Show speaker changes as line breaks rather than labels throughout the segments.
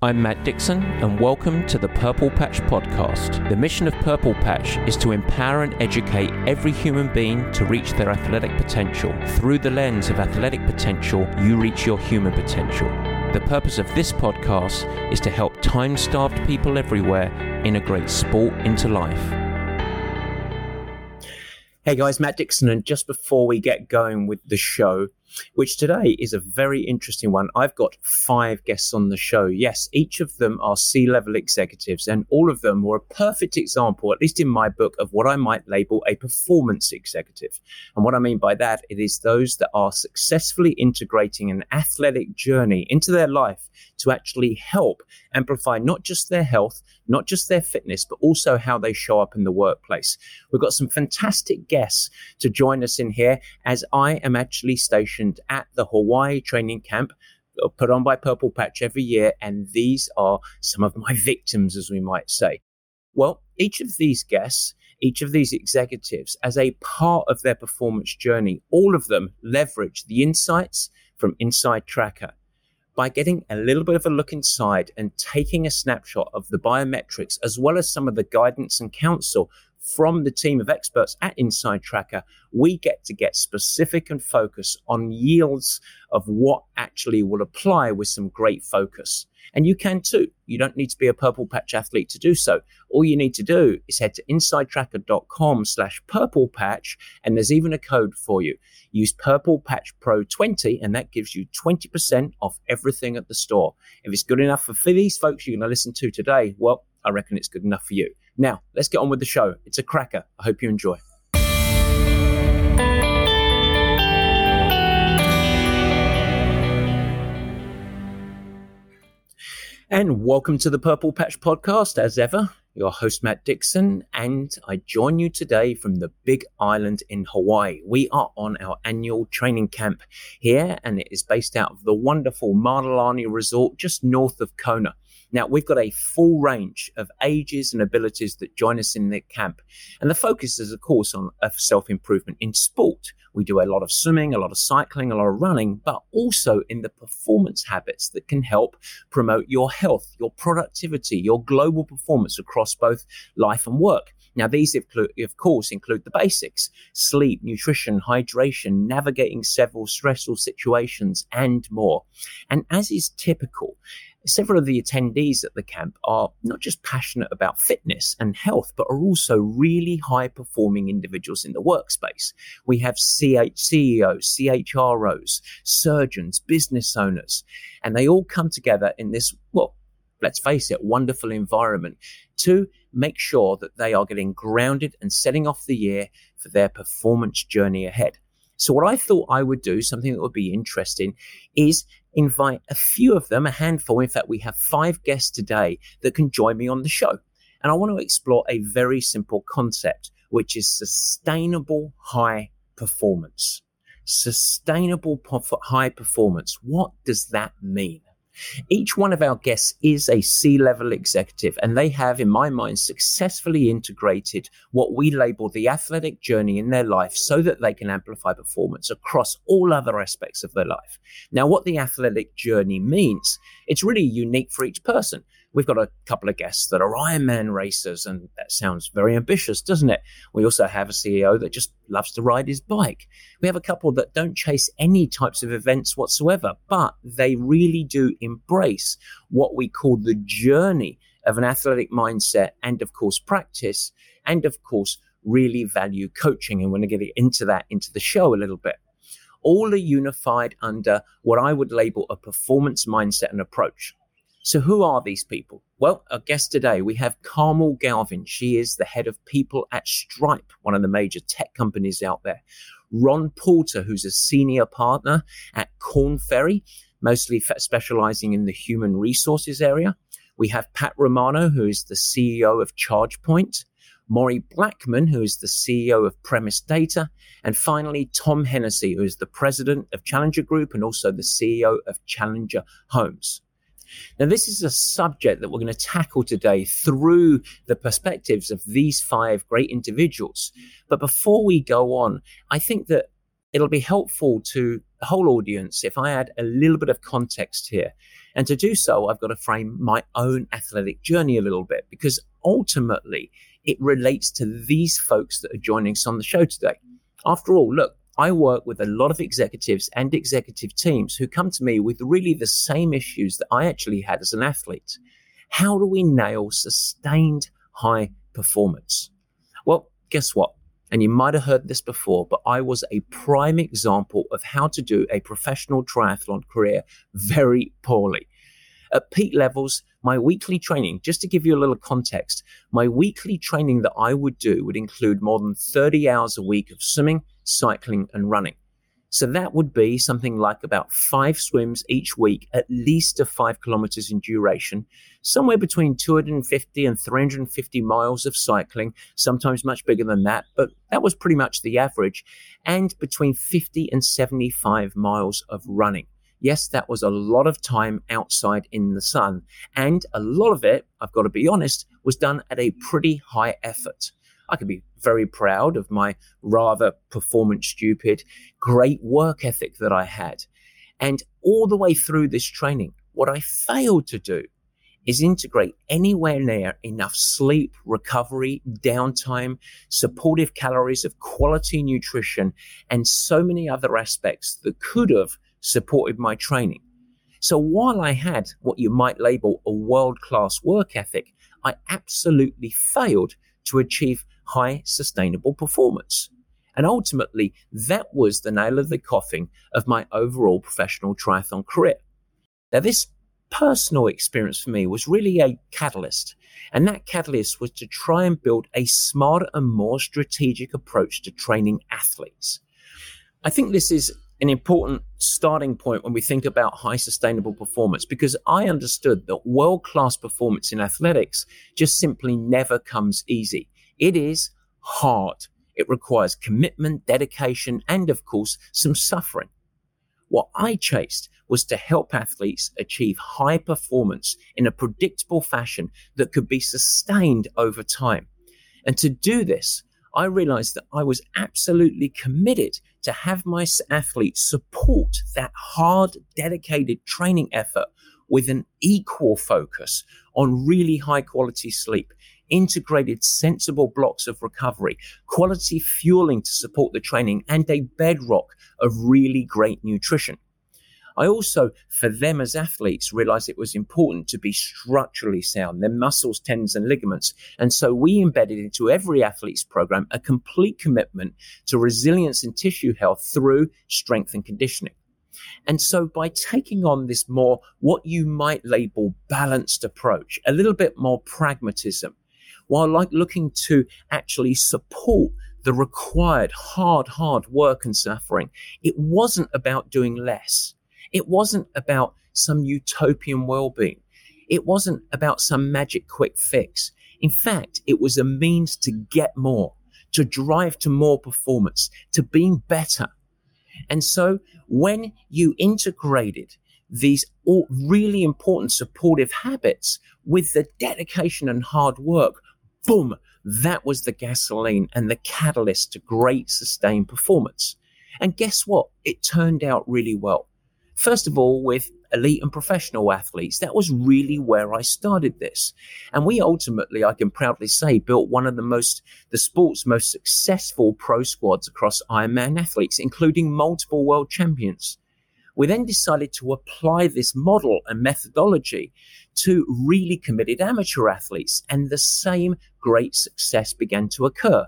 I'm Matt Dixon, and welcome to the Purple Patch Podcast. The mission of Purple Patch is to empower and educate every human being to reach their athletic potential. Through the lens of athletic potential, you reach your human potential. The purpose of this podcast is to help time starved people everywhere integrate sport into life. Hey guys, Matt Dixon, and just before we get going with the show, which today is a very interesting one, I've got five guests on the show. Yes, each of them are C level executives, and all of them were a perfect example, at least in my book, of what I might label a performance executive. And what I mean by that, it is those that are successfully integrating an athletic journey into their life to actually help amplify not just their health, not just their fitness, but also how they show up in the workplace. We've got some fantastic guests to join us in here as I am actually stationed at the Hawaii training camp uh, put on by Purple Patch every year. And these are some of my victims, as we might say. Well, each of these guests each of these executives as a part of their performance journey. All of them leverage the insights from InsideTracker by getting a little bit of a look inside and taking a snapshot of the biometrics as well as some of the guidance and counsel from the team of experts at InsideTracker, we get to get specific and focus on yields of what actually will apply with some great focus. And you can too. You don't need to be a purple patch athlete to do so. All you need to do is head to insidetracker.com slash purple patch. And there's even a code for you. Use purple patch pro 20 and that gives you 20% off everything at the store. If it's good enough for, these folks you're going to listen to today, well, I reckon it's good enough for you. Now, let's get on with the show. It's a cracker. I hope you enjoy. And welcome to the Purple Patch Podcast, as ever. Your host, Matt Dixon, and I join you today from the Big Island in Hawaii. We are on our annual training camp here, and it is based out of the wonderful Mauna Lani Resort just north of Kona. Now, we've got a full range of ages and abilities that join us in the camp. And the focus is, of course, on self improvement in sport. We do a lot of swimming, a lot of cycling, a lot of running, but also in the performance habits that can help promote your health, your productivity, your global performance across both life and work. Now, these, of course, include the basics sleep, nutrition, hydration, navigating several stressful situations, and more. And as is typical, several of the attendees at the camp are not just passionate about fitness and health, but are also really high performing individuals in the workspace. We have CH CEOs, CHROs, surgeons, business owners, and they all come together in this, well, let's face it, wonderful environment to make sure that they are getting grounded and setting off the year for their performance journey ahead. So, what I thought I would do, something that would be interesting, is invite a few of them, a handful. In fact, we have five guests today that can join me on the show. And I want to explore a very simple concept, which is sustainable high performance. Sustainable high performance. What does that mean? Each one of our guests is a C level executive, and they have, in my mind, successfully integrated what we label the athletic journey in their life so that they can amplify performance across all other aspects of their life. Now, what the athletic journey means, it's really unique for each person. We've got a couple of guests that are Ironman racers, and that sounds very ambitious, doesn't it? We also have a CEO that just loves to ride his bike. We have a couple that don't chase any types of events whatsoever, but they really do embrace what we call the journey of an athletic mindset and, of course, practice, and, of course, really value coaching. And we're going to get into that into the show a little bit all are unified under what I would label a performance mindset and approach. So, who are these people? Well, our guest today, we have Carmel Galvin. She is the head of people at Stripe, one of the major tech companies out there. Ron Porter, who's a senior partner at Korn Ferry, mostly specializing in the human resources area. We have Pat Romano, who is the CEO of ChargePoint. Maury Blackman, who is the CEO of Premise Data, and finally Tom Hennessy, who is the president of Challenger Group and also the CEO of Challenger Homes. Now, this is a subject that we're going to tackle today through the perspectives of these five great individuals. But before we go on, I think that it'll be helpful to the whole audience if I add a little bit of context here. And to do so, I've got to frame my own athletic journey a little bit because ultimately it relates to these folks that are joining us on the show today. After all, look, I work with a lot of executives and executive teams who come to me with really the same issues that I actually had as an athlete. How do we nail sustained high performance? Well, guess what? And you might have heard this before, but I was a prime example of how to do a professional triathlon career very poorly. At peak levels, my weekly training, just to give you a little context, my weekly training that I would do would include more than 30 hours a week of swimming, cycling, and running. So that would be something like about five swims each week, at least of five kilometers in duration, somewhere between 250 and 350 miles of cycling, sometimes much bigger than that, but that was pretty much the average, and between 50 and 75 miles of running. Yes, that was a lot of time outside in the sun, and a lot of it, I've got to be honest, was done at a pretty high effort. I could be very proud of my rather performance stupid, great work ethic that I had. And all the way through this training, what I failed to do is integrate anywhere near enough sleep, recovery, downtime, supportive calories of quality nutrition, and so many other aspects that could have supported my training. So while I had what you might label a world class work ethic, I absolutely failed to achieve high sustainable performance. And ultimately, that was the nail of the coffin of my overall professional triathlon career. Now, this personal experience for me was really a catalyst. And that catalyst was to try and build a smarter and more strategic approach to training athletes. I think this is an important starting point when we think about high sustainable performance because I understood that world class performance in athletics just simply never comes easy. It is hard. It requires commitment, dedication, and of course, some suffering. What I chased was to help athletes achieve high performance in a predictable fashion that could be sustained over time. And to do this, I realized that I was absolutely committed to have my athletes support that hard, dedicated training effort with an equal focus on really high quality sleep, integrated sensible blocks of recovery, quality fueling to support the training, and a bedrock of really great nutrition. I also, for them as athletes, realized it was important to be structurally sound, their muscles, tendons, and ligaments. And so we embedded into every athlete's program a complete commitment to resilience and tissue health through strength and conditioning. And so by taking on this more, what you might label balanced approach, a little bit more pragmatism, while like looking to actually support the required hard, hard work and suffering, it wasn't about doing less. It wasn't about some utopian well-being. It wasn't about some magic quick fix. In fact, it was a means to get more, to drive to more performance, to being better. And so when you integrated these all really important supportive habits with the dedication and hard work, boom, that was the gasoline and the catalyst to great sustained performance. And guess what? It turned out really well. First of all, with elite and professional athletes. That was really where I started this. And we ultimately, I can proudly say, built one of the most, the sport's most successful pro squads across Ironman athletes, including multiple world champions. We then decided to apply this model and methodology to really committed amateur athletes, and the same great success began to occur.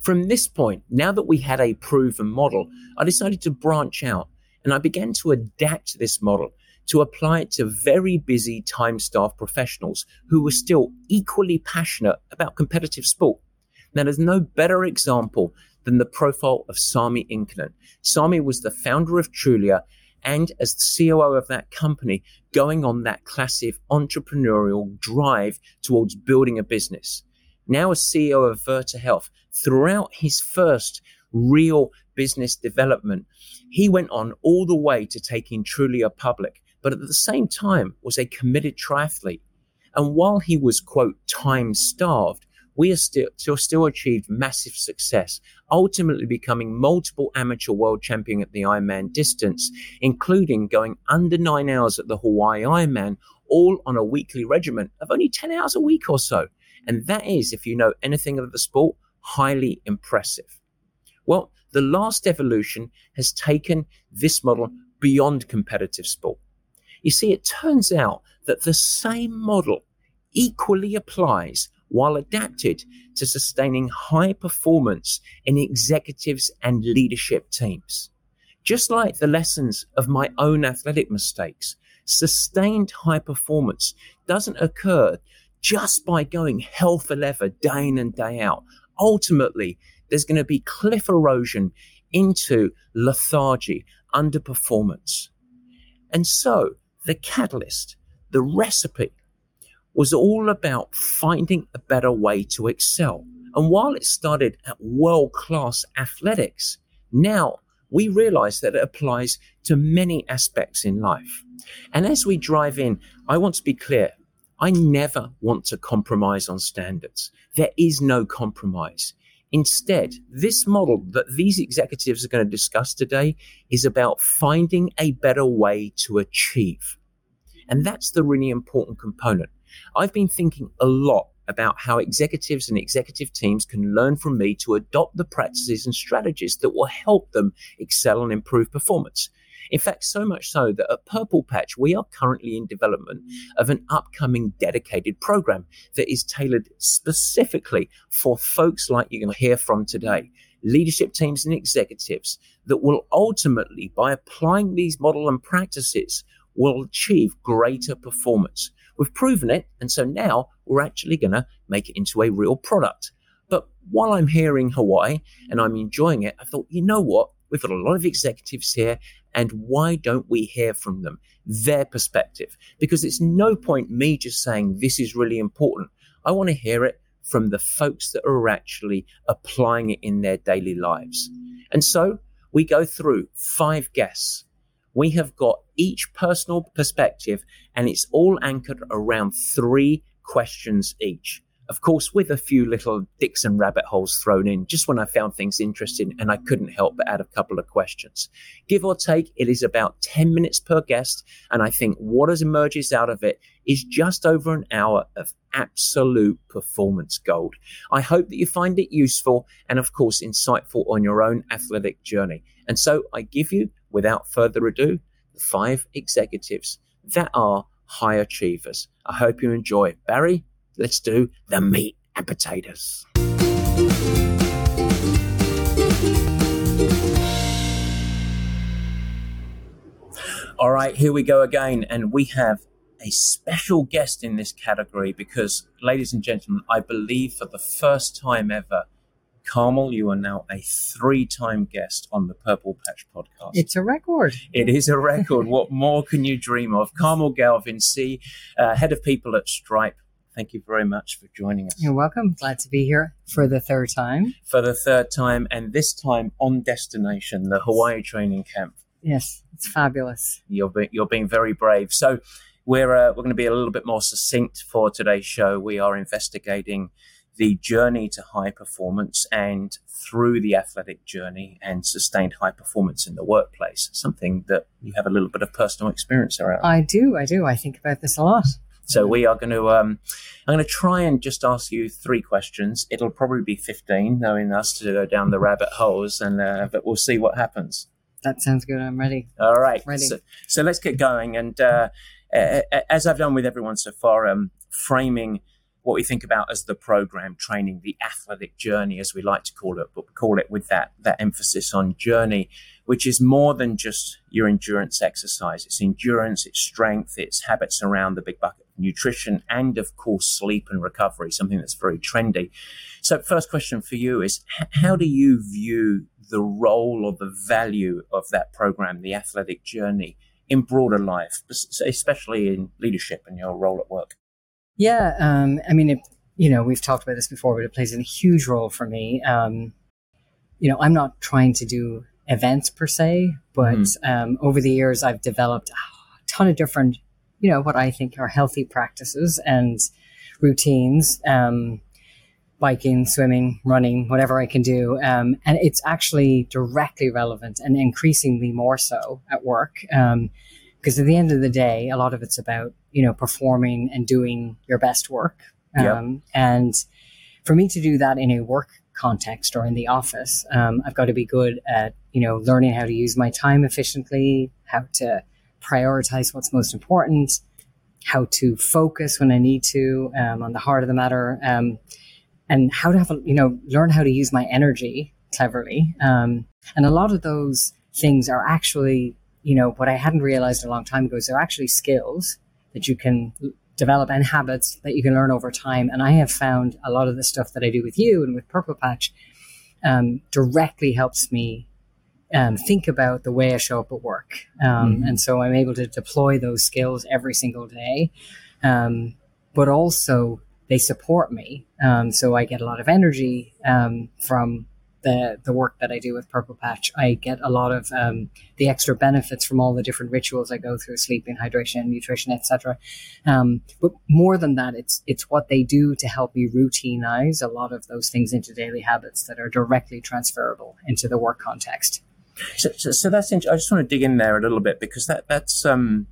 From this point, now that we had a proven model, I decided to branch out and I began to adapt this model to apply it to very busy time staff professionals who were still equally passionate about competitive sport. Now, there's no better example than the profile of Sami Inkinen. Sami was the founder of Trulia and as the COO of that company, going on that classic entrepreneurial drive towards building a business. Now, as CEO of Virta Health, throughout his first real business development, he went on all the way to taking Trulia public, but at the same time was a committed triathlete. And while he was, quote, time starved, we still, still, still achieved massive success, ultimately becoming multiple amateur world champion at the Ironman distance, including going under nine hours at the Hawaii Ironman, all on a weekly regimen of only 10 hours a week or so. And that is, if you know anything of the sport, highly impressive. Well, the last evolution has taken this model beyond competitive sport. You see, it turns out that the same model equally applies while adapted to sustaining high performance in executives and leadership teams. Just like the lessons of my own athletic mistakes, sustained high performance doesn't occur just by going hell for leather day in and day out. Ultimately, there's going to be cliff erosion into lethargy, underperformance. And so the catalyst, the recipe was all about finding a better way to excel. And while it started at world class athletics, now we realize that it applies to many aspects in life. And as we drive in, I want to be clear. I never want to compromise on standards. There is no compromise. Instead, this model that these executives are going to discuss today is about finding a better way to achieve. And that's the really important component. I've been thinking a lot about how executives and executive teams can learn from me to adopt the practices and strategies that will help them excel and improve performance. In fact, so much so that at Purple Patch, we are currently in development of an upcoming dedicated program that is tailored specifically for folks like you're going to hear from today leadership teams and executives that will ultimately, by applying these model and practices, will achieve greater performance. We've proven it, and so now we're actually going to make it into a real product. But while I'm here in Hawaii and I'm enjoying it, I thought, you know what? We've got a lot of executives here, and why don't we hear from them, their perspective? Because it's no point me just saying this is really important. I want to hear it from the folks that are actually applying it in their daily lives. And so we go through five guests we have got each personal perspective and it's all anchored around three questions each. Of course, with a few little Dixon rabbit holes thrown in, just when I found things interesting and I couldn't help but add a couple of questions. Give or take, it is about 10 minutes per guest. And I think what emerges out of it is just over an hour of absolute performance gold. I hope that you find it useful and, of course, insightful on your own athletic journey. And so I give you without further ado, the five executives that are high achievers. I hope you enjoy. Barry, let's do the meat and potatoes. All right, here we go again. And we have a special guest in this category because, ladies and gentlemen, I believe for the first time ever, Carmel, you are now a three time guest on the Purple Patch podcast.
It's a record.
It is a record. what more can you dream of? Carmel Galvin, C, uh, head of people at Stripe. Thank you very much for joining us.
You're welcome. Glad to be here for the third time.
For the third time, and this time on destination, the Hawaii training camp.
Yes, it's fabulous.
You're, be- you're being very brave. So, we're, uh, we're going to be a little bit more succinct for today's show. We are investigating the journey to high performance and through the athletic journey and sustained high performance in the workplace, something that you have a little bit of personal experience around.
I do, I do. I think about this a lot.
So we are going to, um, I'm going to try and just ask you three questions. It'll probably be 15, knowing us to go down the rabbit holes, and uh, but we'll see what happens.
That sounds good. I'm ready.
All right.
Ready.
So, so let's get going. And uh, as I've done with everyone so far, um, framing what we think about as the program training, the athletic journey, as we like to call it, but we call it with that, that emphasis on journey, which is more than just your endurance exercise. It's endurance, it's strength, it's habits around the big bucket nutrition, and of course, sleep and recovery, something that's very trendy. So, first question for you is how do you view the role or the value of that program, the athletic journey, in broader life, especially in leadership and your role at work?
Yeah, um, I mean, it, you know, we've talked about this before, but it plays a huge role for me. Um, you know, I'm not trying to do events per se, but mm-hmm. um, over the years, I've developed a ton of different, you know, what I think are healthy practices and routines. Um, biking, swimming, running, whatever I can do. Um, and it's actually directly relevant and increasingly more so at work. Um, because at the end of the day, a lot of it's about, you know, performing and doing your best work. Um, yep. and for me to do that in a work context or in the office, um, I've got to be good at, you know, learning how to use my time efficiently, how to prioritize what's most important, how to focus when I need to um, on the heart of the matter, um, and how to have a, you know learn how to use my energy cleverly. Um, and a lot of those things are actually you know what I hadn't realized a long time ago is they're actually skills that you can develop and habits that you can learn over time. And I have found a lot of the stuff that I do with you and with Purple Patch um, directly helps me um, think about the way I show up at work. Um, mm-hmm. And so I'm able to deploy those skills every single day. Um, but also, they support me. Um, so I get a lot of energy um, from the, the work that I do with Purple Patch. I get a lot of um, the extra benefits from all the different rituals I go through, sleeping, hydration, nutrition, etc. but more than that, it's it's what they do to help me routinize a lot of those things into daily habits that are directly transferable into the work context.
So, so, so that's. I just want to dig in there a little bit because that that's um,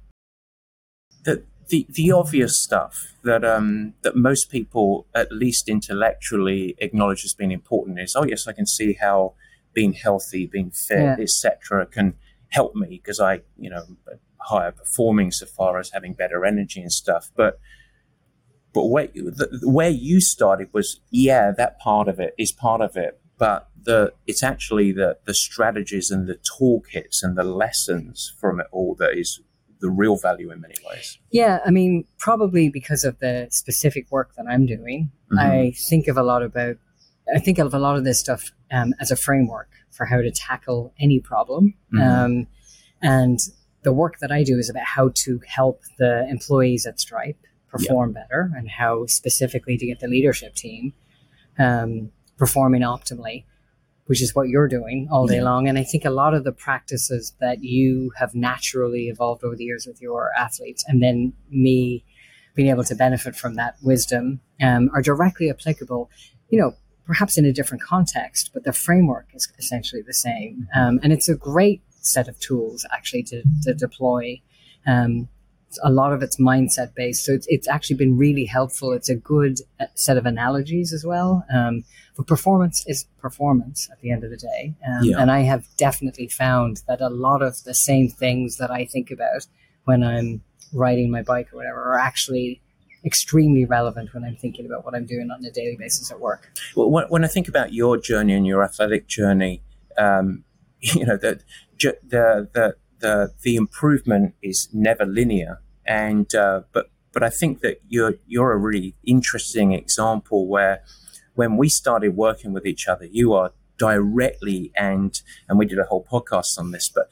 the the the obvious stuff that um that most people, at least intellectually, acknowledge as being important is. Oh yes, I can see how being healthy, being fit, yeah. etc., can help me because I, you know, higher performing so far as having better energy and stuff. But but where the, where you started was yeah, that part of it is part of it, but the it's actually the the strategies and the toolkits and the lessons from it all that is the real value in many ways.
Yeah, I mean, probably because of the specific work that I'm doing, mm-hmm. I think of a lot about I think of a lot of this stuff um, as a framework for how to tackle any problem. Mm-hmm. Um, and the work that I do is about how to help the employees at Stripe perform yep. better and how specifically to get the leadership team um, performing optimally, which is what you're doing all day yeah. long. And I think a lot of the practices that you have naturally evolved over the years with your athletes, and then me being able to benefit from that wisdom, um, are directly applicable. You know, perhaps in a different context, but the framework is essentially the same. Um, and it's a great set of tools actually to, to deploy. Um, a lot of it's mindset based. So it's, it's actually been really helpful. It's a good uh, set of analogies as well. Um, but performance is performance at the end of the day. Um, yeah. And I have definitely found that a lot of the same things that I think about when I'm riding my bike or whatever are actually extremely relevant when I'm thinking about what I'm doing on a daily basis at work.
Well, when, when I think about your journey and your athletic journey, um, you know, the, the, the, the, the improvement is never linear and uh, but but I think that you're you're a really interesting example where when we started working with each other, you are directly and and we did a whole podcast on this, but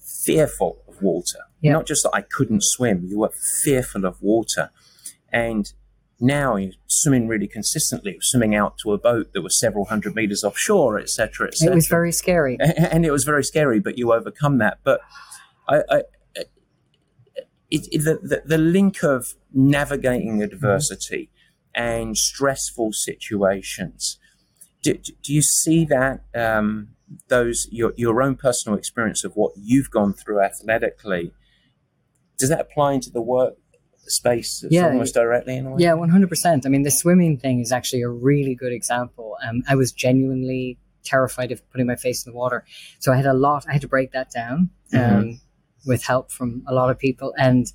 fearful of water. Yep. Not just that I couldn't swim, you were fearful of water, and now you're swimming really consistently, swimming out to a boat that was several hundred meters offshore, etc., etc.
It was very scary,
and it was very scary, but you overcome that. But I, I it, it, the, the, the, link of navigating adversity and stressful situations. Do, do you see that um, those your your own personal experience of what you've gone through athletically? Does that apply into the work space yeah, almost directly in a way?
Yeah, one hundred percent. I mean, the swimming thing is actually a really good example. Um, I was genuinely terrified of putting my face in the water, so I had a lot. I had to break that down. Mm-hmm. With help from a lot of people and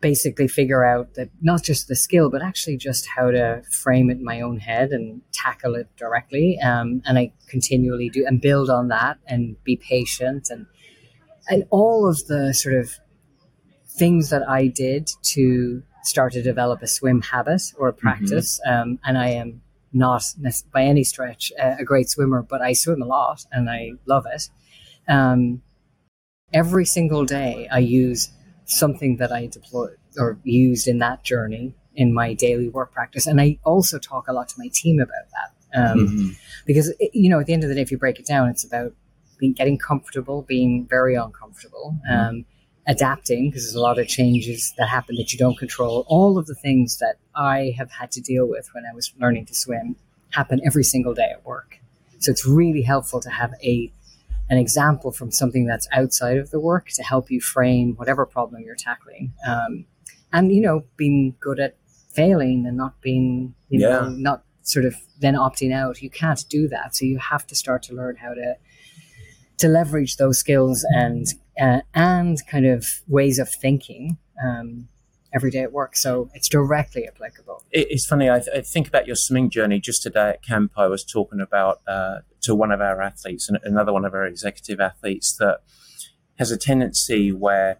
basically figure out that not just the skill, but actually just how to frame it in my own head and tackle it directly. Um, and I continually do and build on that and be patient and and all of the sort of things that I did to start to develop a swim habit or a mm-hmm. practice. Mm-hmm. Um, and I am not by any stretch a great swimmer, but I swim a lot and I love it. Um, every single day I use something that I deployed or used in that journey in my daily work practice. And I also talk a lot to my team about that. Um, mm-hmm. Because, it, you know, at the end of the day, if you break it down, it's about being, getting comfortable, being very uncomfortable, mm-hmm. um, adapting because there's a lot of changes that happen that you don't control. All of the things that I have had to deal with when I was learning to swim happen every single day at work. So it's really helpful to have a an example from something that's outside of the work to help you frame whatever problem you're tackling. Um, and you know, being good at failing and not being, you yeah. know, not sort of then opting out. You can't do that. So you have to start to learn how to to leverage those skills and uh, and kind of ways of thinking um, every day at work. So it's directly applicable.
It's funny. I, th- I, think about your swimming journey. Just today at camp, I was talking about uh, to one of our athletes, and another one of our executive athletes that has a tendency where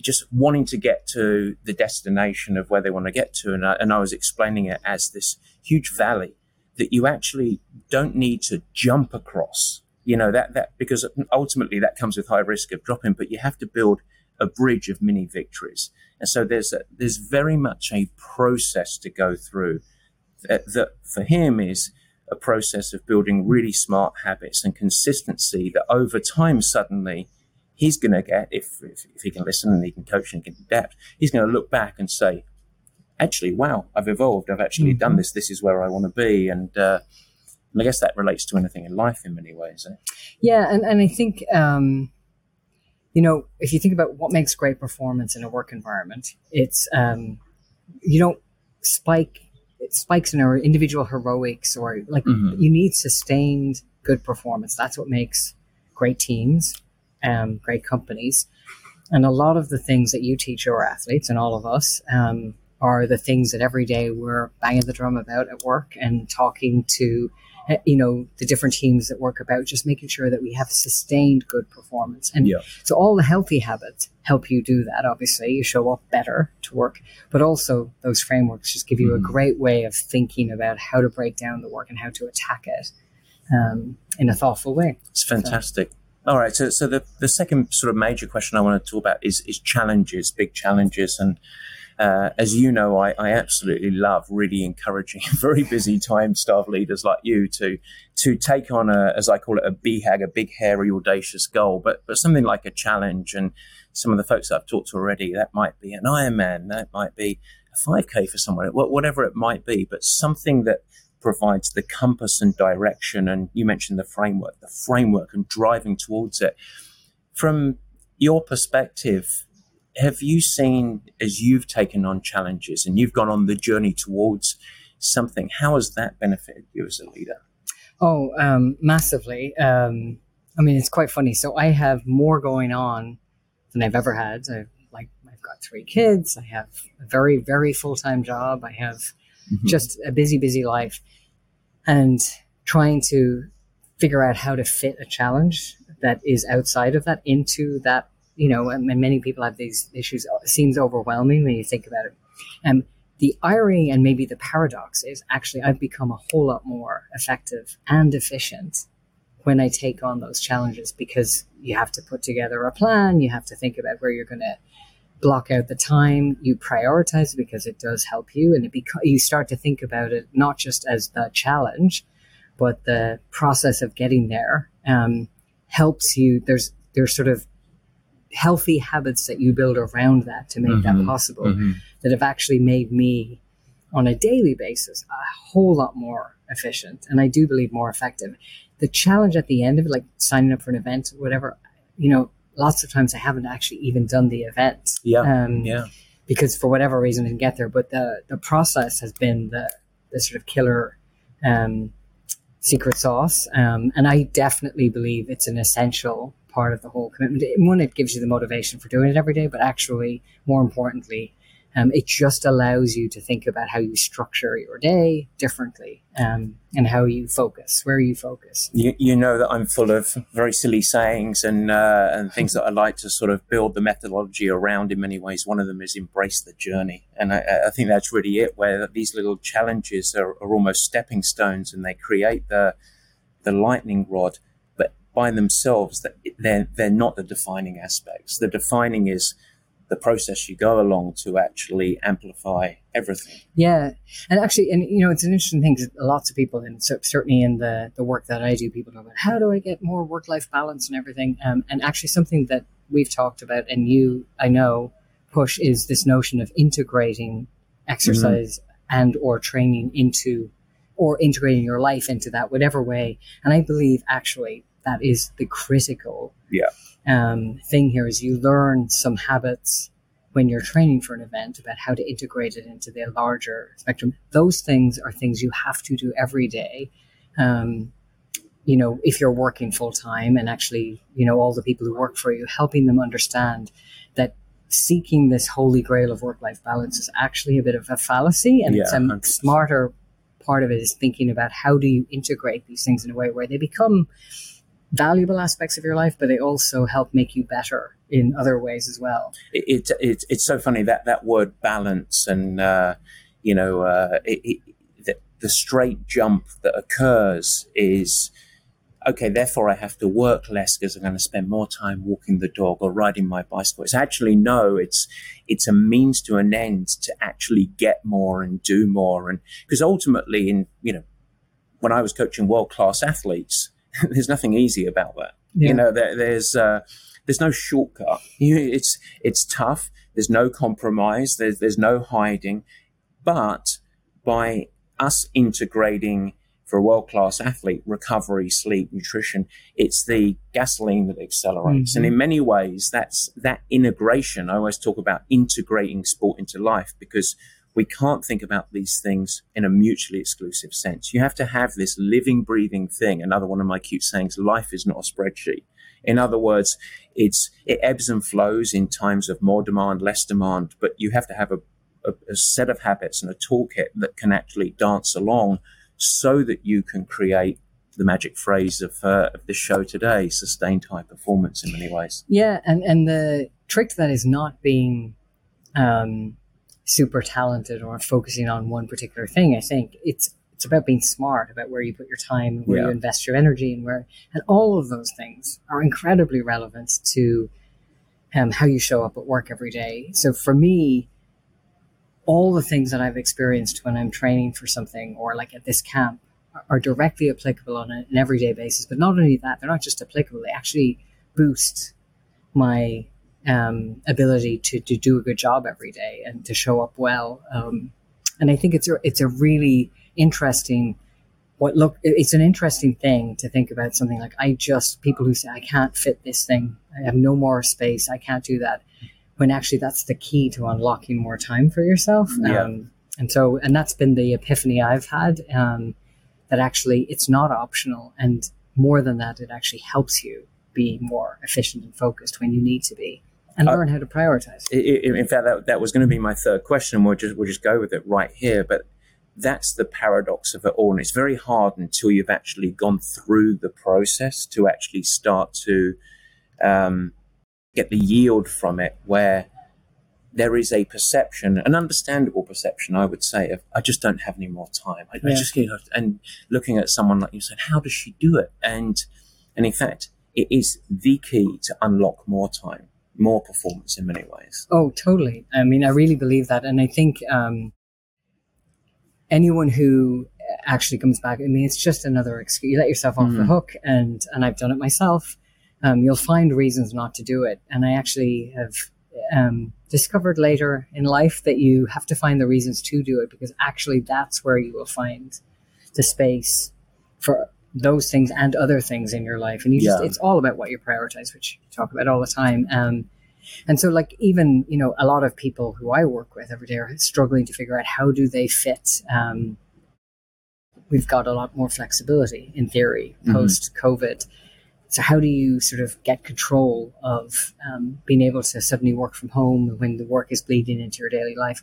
just wanting to get to the destination of where they want to get to, and I, and I was explaining it as this huge valley that you actually don't need to jump across you know that that because ultimately that comes with high risk of dropping but you have to build a bridge of mini victories and so there's a, there's very much a process to go through that, that for him is a process of building really smart habits and consistency that over time suddenly he's going to get if, if, if he can listen and he can coach and he can adapt he's going to look back and say actually wow i've evolved i've actually mm-hmm. done this this is where i want to be and uh, and I guess that relates to anything in life in many ways. Eh?
Yeah, and, and I think, um, you know, if you think about what makes great performance in a work environment, it's, um, you don't spike spikes in our individual heroics or like mm-hmm. you need sustained good performance. That's what makes great teams, um, great companies. And a lot of the things that you teach your athletes and all of us um, are the things that every day we're banging the drum about at work and talking to you know the different teams that work about just making sure that we have sustained good performance and yeah. so all the healthy habits help you do that obviously you show up better to work but also those frameworks just give you mm. a mm-hmm. great way of thinking about how to break down the work and how to attack it um, in a thoughtful way
it's fantastic so. All right, so so the, the second sort of major question I want to talk about is is challenges, big challenges, and uh, as you know, I, I, absolutely love really encouraging very busy time staff leaders like you to to take on a, as I call it, a BHAG, a big, hairy, audacious goal, but but something like a challenge. And some of the folks that I've talked to already, that might be an Ironman, that might be a 5K for someone, whatever it might be, but something that provides the compass and direction. And you mentioned the framework, the framework and driving towards it. From your perspective, have you seen as you've taken on challenges and you've gone on the journey towards something how has that benefited you as a leader?
Oh um, massively. Um, i mean it's quite funny. So i have more going on than i've ever had. I've, like i've got three kids. I have a very very full-time job. I have mm-hmm. just a busy busy life. And trying to figure out how to fit a challenge that is outside of that into that you know, and many people have these issues. Seems overwhelming when you think about it. Um, the irony and maybe the paradox is actually I've become a whole lot more effective and efficient when I take on those challenges because you have to put together a plan, you have to think about where you're going to block out the time, you prioritize because it does help you, and it beca- you start to think about it not just as the challenge, but the process of getting there um, helps you. There's there's sort of healthy habits that you build around that to make mm-hmm. that possible mm-hmm. that have actually made me on a daily basis a whole lot more efficient and I do believe more effective. The challenge at the end of it, like signing up for an event, or whatever, you know, lots of times I haven't actually even done the event.
Yeah. Um, yeah.
Because for whatever reason I didn't get there. But the, the process has been the, the sort of killer um, secret sauce. Um, and I definitely believe it's an essential part of the whole commitment. One, it gives you the motivation for doing it every day, but actually, more importantly, um, it just allows you to think about how you structure your day differently um, and how you focus, where you focus.
You, you know that I'm full of very silly sayings and uh, and things that I like to sort of build the methodology around in many ways. One of them is embrace the journey, and I, I think that's really it. Where these little challenges are, are almost stepping stones, and they create the the lightning rod by themselves that they're they're not the defining aspects. The defining is the process you go along to actually amplify everything.
Yeah, and actually, and you know, it's an interesting thing because lots of people, and so certainly in the the work that I do, people talk about how do I get more work life balance and everything. Um, and actually, something that we've talked about, and you, I know, push is this notion of integrating exercise mm-hmm. and or training into or integrating your life into that whatever way and i believe actually that is the critical
yeah.
um, thing here is you learn some habits when you're training for an event about how to integrate it into the larger spectrum those things are things you have to do every day um, you know if you're working full time and actually you know all the people who work for you helping them understand that seeking this holy grail of work life balance is actually a bit of a fallacy. And yeah, it's a 100%. smarter part of it is thinking about how do you integrate these things in a way where they become valuable aspects of your life, but they also help make you better in other ways as well.
It, it, it it's so funny that that word balance and, uh, you know, uh, it, the, the straight jump that occurs is okay, therefore I have to work less because I'm going to spend more time walking the dog or riding my bicycle. It's actually no, it's it's a means to an end to actually get more and do more. And because ultimately, in you know, when I was coaching world class athletes, there's nothing easy about that. Yeah. You know, there, there's uh, there's no shortcut. It's it's tough. There's no compromise. There's there's no hiding. But by us integrating for a world class athlete, recovery, sleep, nutrition, it's the gasoline that accelerates. Mm-hmm. And in many ways, that's that integration. I always talk about integrating sport into life because we can't think about these things in a mutually exclusive sense. You have to have this living, breathing thing. Another one of my cute sayings, life is not a spreadsheet. In other words, it's, it ebbs and flows in times of more demand, less demand, but you have to have a, a, a set of habits and a toolkit that can actually dance along so that you can create the magic phrase of, uh, of the show today sustained high performance in many ways
yeah and, and the trick to that is not being um, super talented or focusing on one particular thing i think it's it's about being smart about where you put your time where yeah. you invest your energy and where and all of those things are incredibly relevant to um, how you show up at work every day so for me all the things that I've experienced when I'm training for something or like at this camp are directly applicable on an everyday basis. But not only that, they're not just applicable, they actually boost my um, ability to, to do a good job every day and to show up well. Um, and I think it's a, it's a really interesting what look it's an interesting thing to think about something like I just people who say I can't fit this thing I have no more space I can't do that when actually that's the key to unlocking more time for yourself.
Yeah. Um,
and so, and that's been the epiphany I've had um, that actually it's not optional. And more than that, it actually helps you be more efficient and focused when you need to be and uh, learn how to prioritize.
It, it, in fact, that, that was going to be my third question. We'll just, we'll just go with it right here. But that's the paradox of it all. And it's very hard until you've actually gone through the process to actually start to um, get the yield from it where there is a perception, an understandable perception, I would say, of I just don't have any more time. I, yeah. I just and looking at someone like you said, how does she do it? And and in fact, it is the key to unlock more time, more performance in many ways.
Oh, totally. I mean, I really believe that, and I think um, anyone who actually comes back, I mean, it's just another excuse. You let yourself off mm. the hook, and and I've done it myself um, you'll find reasons not to do it. And I actually have um, discovered later in life that you have to find the reasons to do it because actually that's where you will find the space for those things and other things in your life. And you just, yeah. it's all about what you prioritize, which you talk about all the time. Um, and so like even, you know, a lot of people who I work with every day are struggling to figure out how do they fit, um, we've got a lot more flexibility in theory mm-hmm. post COVID. So how do you sort of get control of um, being able to suddenly work from home when the work is bleeding into your daily life?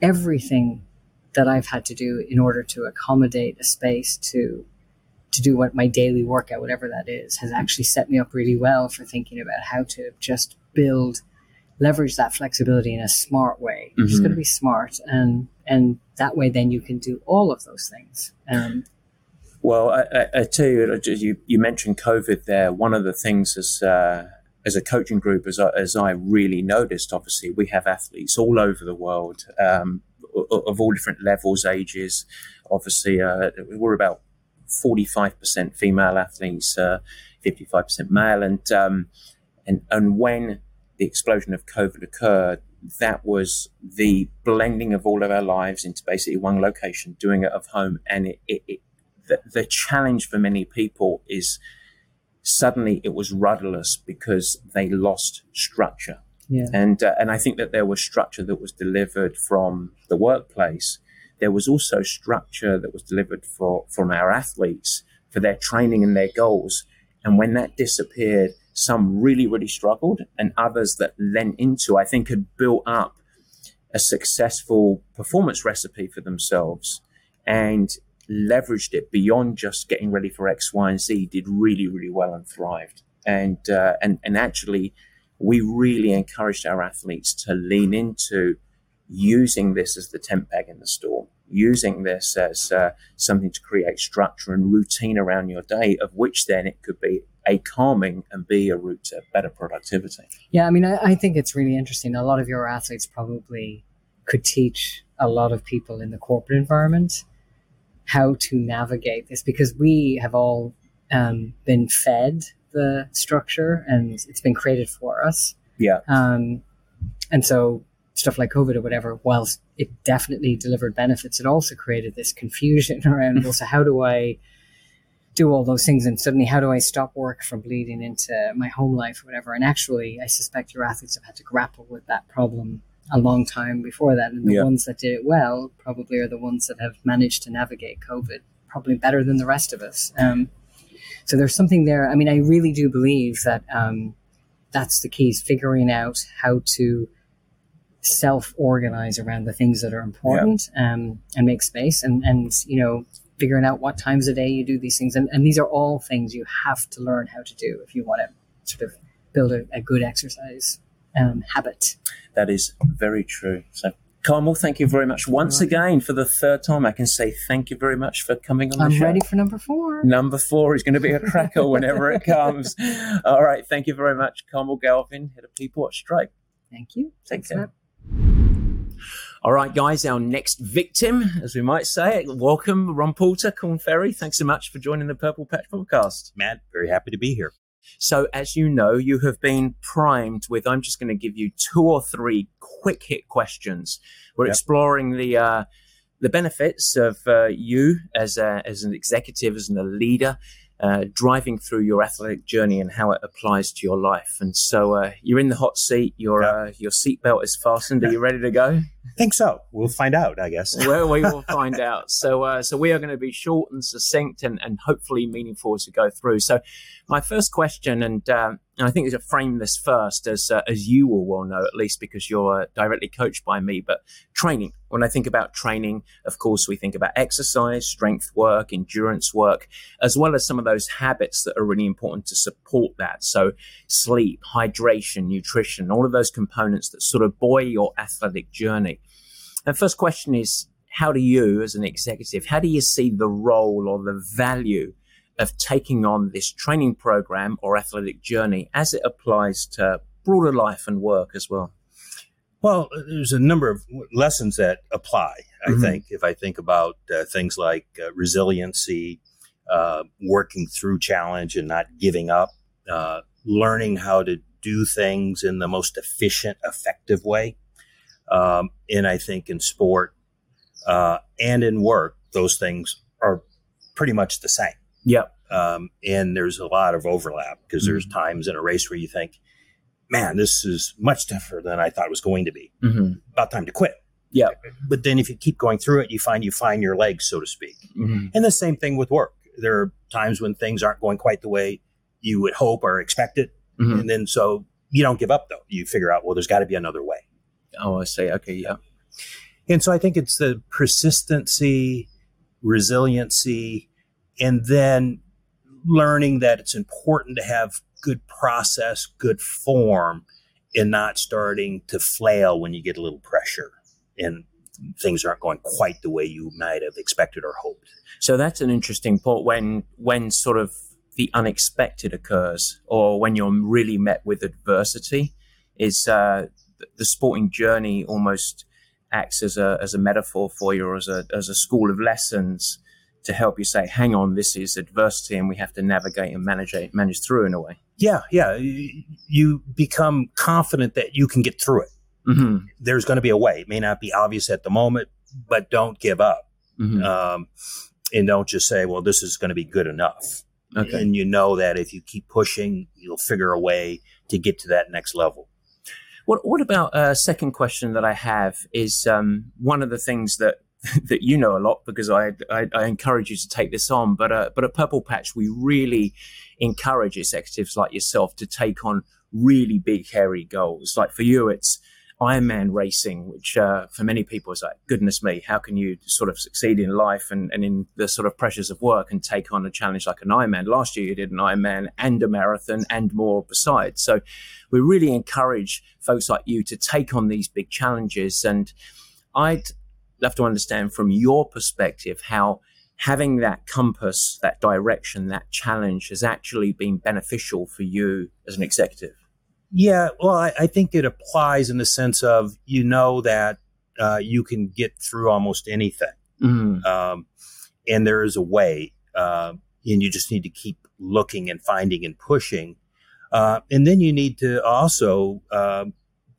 Everything that I've had to do in order to accommodate a space to to do what my daily workout, whatever that is, has actually set me up really well for thinking about how to just build, leverage that flexibility in a smart way. Mm-hmm. It's going to be smart, and and that way, then you can do all of those things. Um,
well, I, I, I, tell you, you, you mentioned COVID there. One of the things as uh, as a coaching group, as I, as I really noticed, obviously, we have athletes all over the world um, of all different levels, ages. Obviously, uh, we're about forty five percent female athletes, uh, fifty five percent male, and um, And, and when the explosion of COVID occurred, that was the blending of all of our lives into basically one location, doing it at home. And it, it, it the, the challenge for many people is suddenly it was rudderless because they lost structure.
Yeah.
And, uh, and I think that there was structure that was delivered from the workplace. There was also structure that was delivered for, from our athletes for their training and their goals. And when that disappeared, some really, really struggled, and others that lent into, I think, had built up a successful performance recipe for themselves and leveraged it beyond just getting ready for X, Y, and Z, did really, really well and thrived. And, uh, and, and actually, we really encouraged our athletes to lean into using this as the tent peg in the storm, using this as uh, something to create structure and routine around your day, of which then it could be a calming and be a route to better productivity.
Yeah, I mean, I, I think it's really interesting. A lot of your athletes probably could teach a lot of people in the corporate environment how to navigate this because we have all um, been fed the structure and it's been created for us.
Yeah.
Um, and so stuff like COVID or whatever, whilst it definitely delivered benefits, it also created this confusion around, well, so how do I do all those things and suddenly how do I stop work from bleeding into my home life or whatever? And actually, I suspect your athletes have had to grapple with that problem a long time before that. And the
Yeah.
ones that did it well probably are the ones that have managed to navigate COVID probably better than the rest of us. Um, so there's something there. I mean, I really do believe that um, that's the key is figuring out how to self organize around the things that are important um, and make space and, and, you know, figuring out what times a day you do these things. And, and these are all things you have to learn how to do if you want to sort of build a, a good exercise um, habit.
That is very true. So, Carmel, thank you very much once again for the third time. I can say thank you very much for coming on the
I'm
show.
ready for number four.
Number four is going to be a cracker whenever it comes. All right. Thank you very much, Carmel Galvin, head of people at Stripe.
Thank you.
Take
Thanks,
care. All right, guys, our next victim, as we might say, welcome, Ron Porter, Korn Ferry. Thanks so much for joining the Purple Patch podcast.
Matt, very happy to be here.
So, as you know, you have been primed with, I'm just going to give you two or three quick hit questions. We're
Yep.
exploring the, uh, the benefits of uh, you as, a, as an executive, as a leader, uh, driving through your athletic journey and how it applies to your life. And so uh, you're in the hot seat, your,
Yeah.
uh, your seatbelt is fastened. Are you ready to go?
Think so. We'll find out, I guess.
well, we will find out. So, uh, so we are going to be short and succinct and, and hopefully meaningful as we go through. So, my first question, and, um, and I think to frame this first, as uh, as you all well know, at least because you're uh, directly coached by me, but training. When I think about training, of course, we think about exercise, strength work, endurance work, as well as some of those habits that are really important to support that. So, sleep, hydration, nutrition, all of those components that sort of buoy your athletic journey. And first question is, how do you, as an executive, how do you see the role or the value of taking on this training program or athletic journey as it applies to broader life and work as well?
Well, there's a number of lessons that apply, I
Mhm.
think, if I think about uh, things like uh, resiliency, uh, working through challenge and not giving up, uh, learning how to do things in the most efficient, effective way. Um, and I think in sport uh, and in work, those things are pretty much the same.
Yep.
um, and there's a lot of overlap because there's times in a race where you think, "Man, this is much tougher than I thought it was going to be.
Mm-hmm.
About time to quit."
Yeah.
But then if you keep going through it, you find you find your legs, so to speak.
Mm-hmm.
And the same thing with work. There are times when things aren't going quite the way you would hope or expected,
Mhm.
and then so you don't give up though. You figure out, well, there's got to be another way.
Oh, I say, Okay. Yeah.
And so I think it's the persistency, resiliency, and then learning that it's important to have good process, good form, and not starting to flail when you get a little pressure and things aren't going quite the way you might have expected or hoped.
So that's an interesting point when when sort of the unexpected occurs, or when you're really met with adversity, is uh, the sporting journey almost acts as a as a metaphor for you, or as a as a school of lessons to help you say, hang on, this is adversity and we have to navigate and manage it, manage through in a way.
Yeah, yeah. You become confident that you can get through it. Mm-hmm. There's going to be a way. It may not be obvious at the moment, but don't give up. Mm-hmm. Um, and don't just say, well, this is going to be good enough. Okay. And you know that if you keep pushing, you'll figure a way to get to that next level.
What, what about a uh, second question that I have is um, one of the things that that you know a lot because I, I, I encourage you to take this on. But uh, but at Purple Patch, we really encourage executives like yourself to take on really big, hairy goals. Like for you, it's Ironman racing, which uh, for many people is like, goodness me, how can you sort of succeed in life and, and in the sort of pressures of work and take on a challenge like an Ironman? Last year you did an Ironman and a marathon and more besides. So we really encourage folks like you to take on these big challenges. And I'd love to understand from your perspective how having that compass, that direction, that challenge has actually been beneficial for you as an executive.
Yeah, well, I, I think it applies in the sense of you know that uh, you can get through almost anything, mm-hmm. um, and there is a way, uh, and you just need to keep looking and finding and pushing, uh, and then you need to also uh,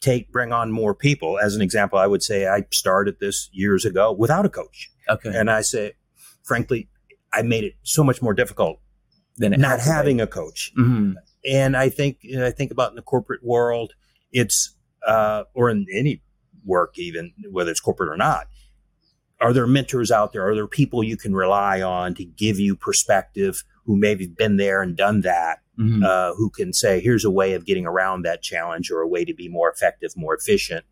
take bring on more people. As an example, I would say I started this years ago without a coach.
Okay,
and I say, frankly, I made it so much more difficult than not having a coach. Mm-hmm. And I think you know, I think about in the corporate world, it's uh, or in any work, even whether it's corporate or not. Are there mentors out there? Are there people you can rely on to give you perspective who maybe been there and done that? Mm-hmm. Uh, who can say, here's a way of getting around that challenge or a way to be more effective, more efficient.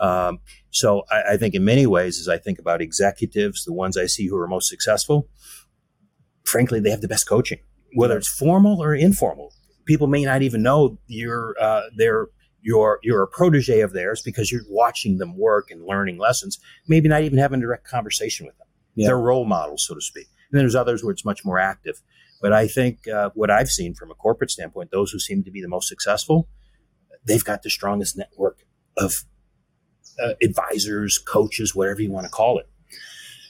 Um, so I, I, think in many ways, as I think about executives, the ones I see who are most successful, frankly, they have the best coaching, whether it's formal or informal people may not even know you're uh, they're you're you're a protege of theirs because you're watching them work and learning lessons. Maybe not even having a direct conversation with them. Yeah. They're role models, so to speak. And then there's others where it's much more active. But I think uh, what I've seen from a corporate standpoint, those who seem to be the most successful, they've got the strongest network of uh, advisors, coaches, whatever you want to call it.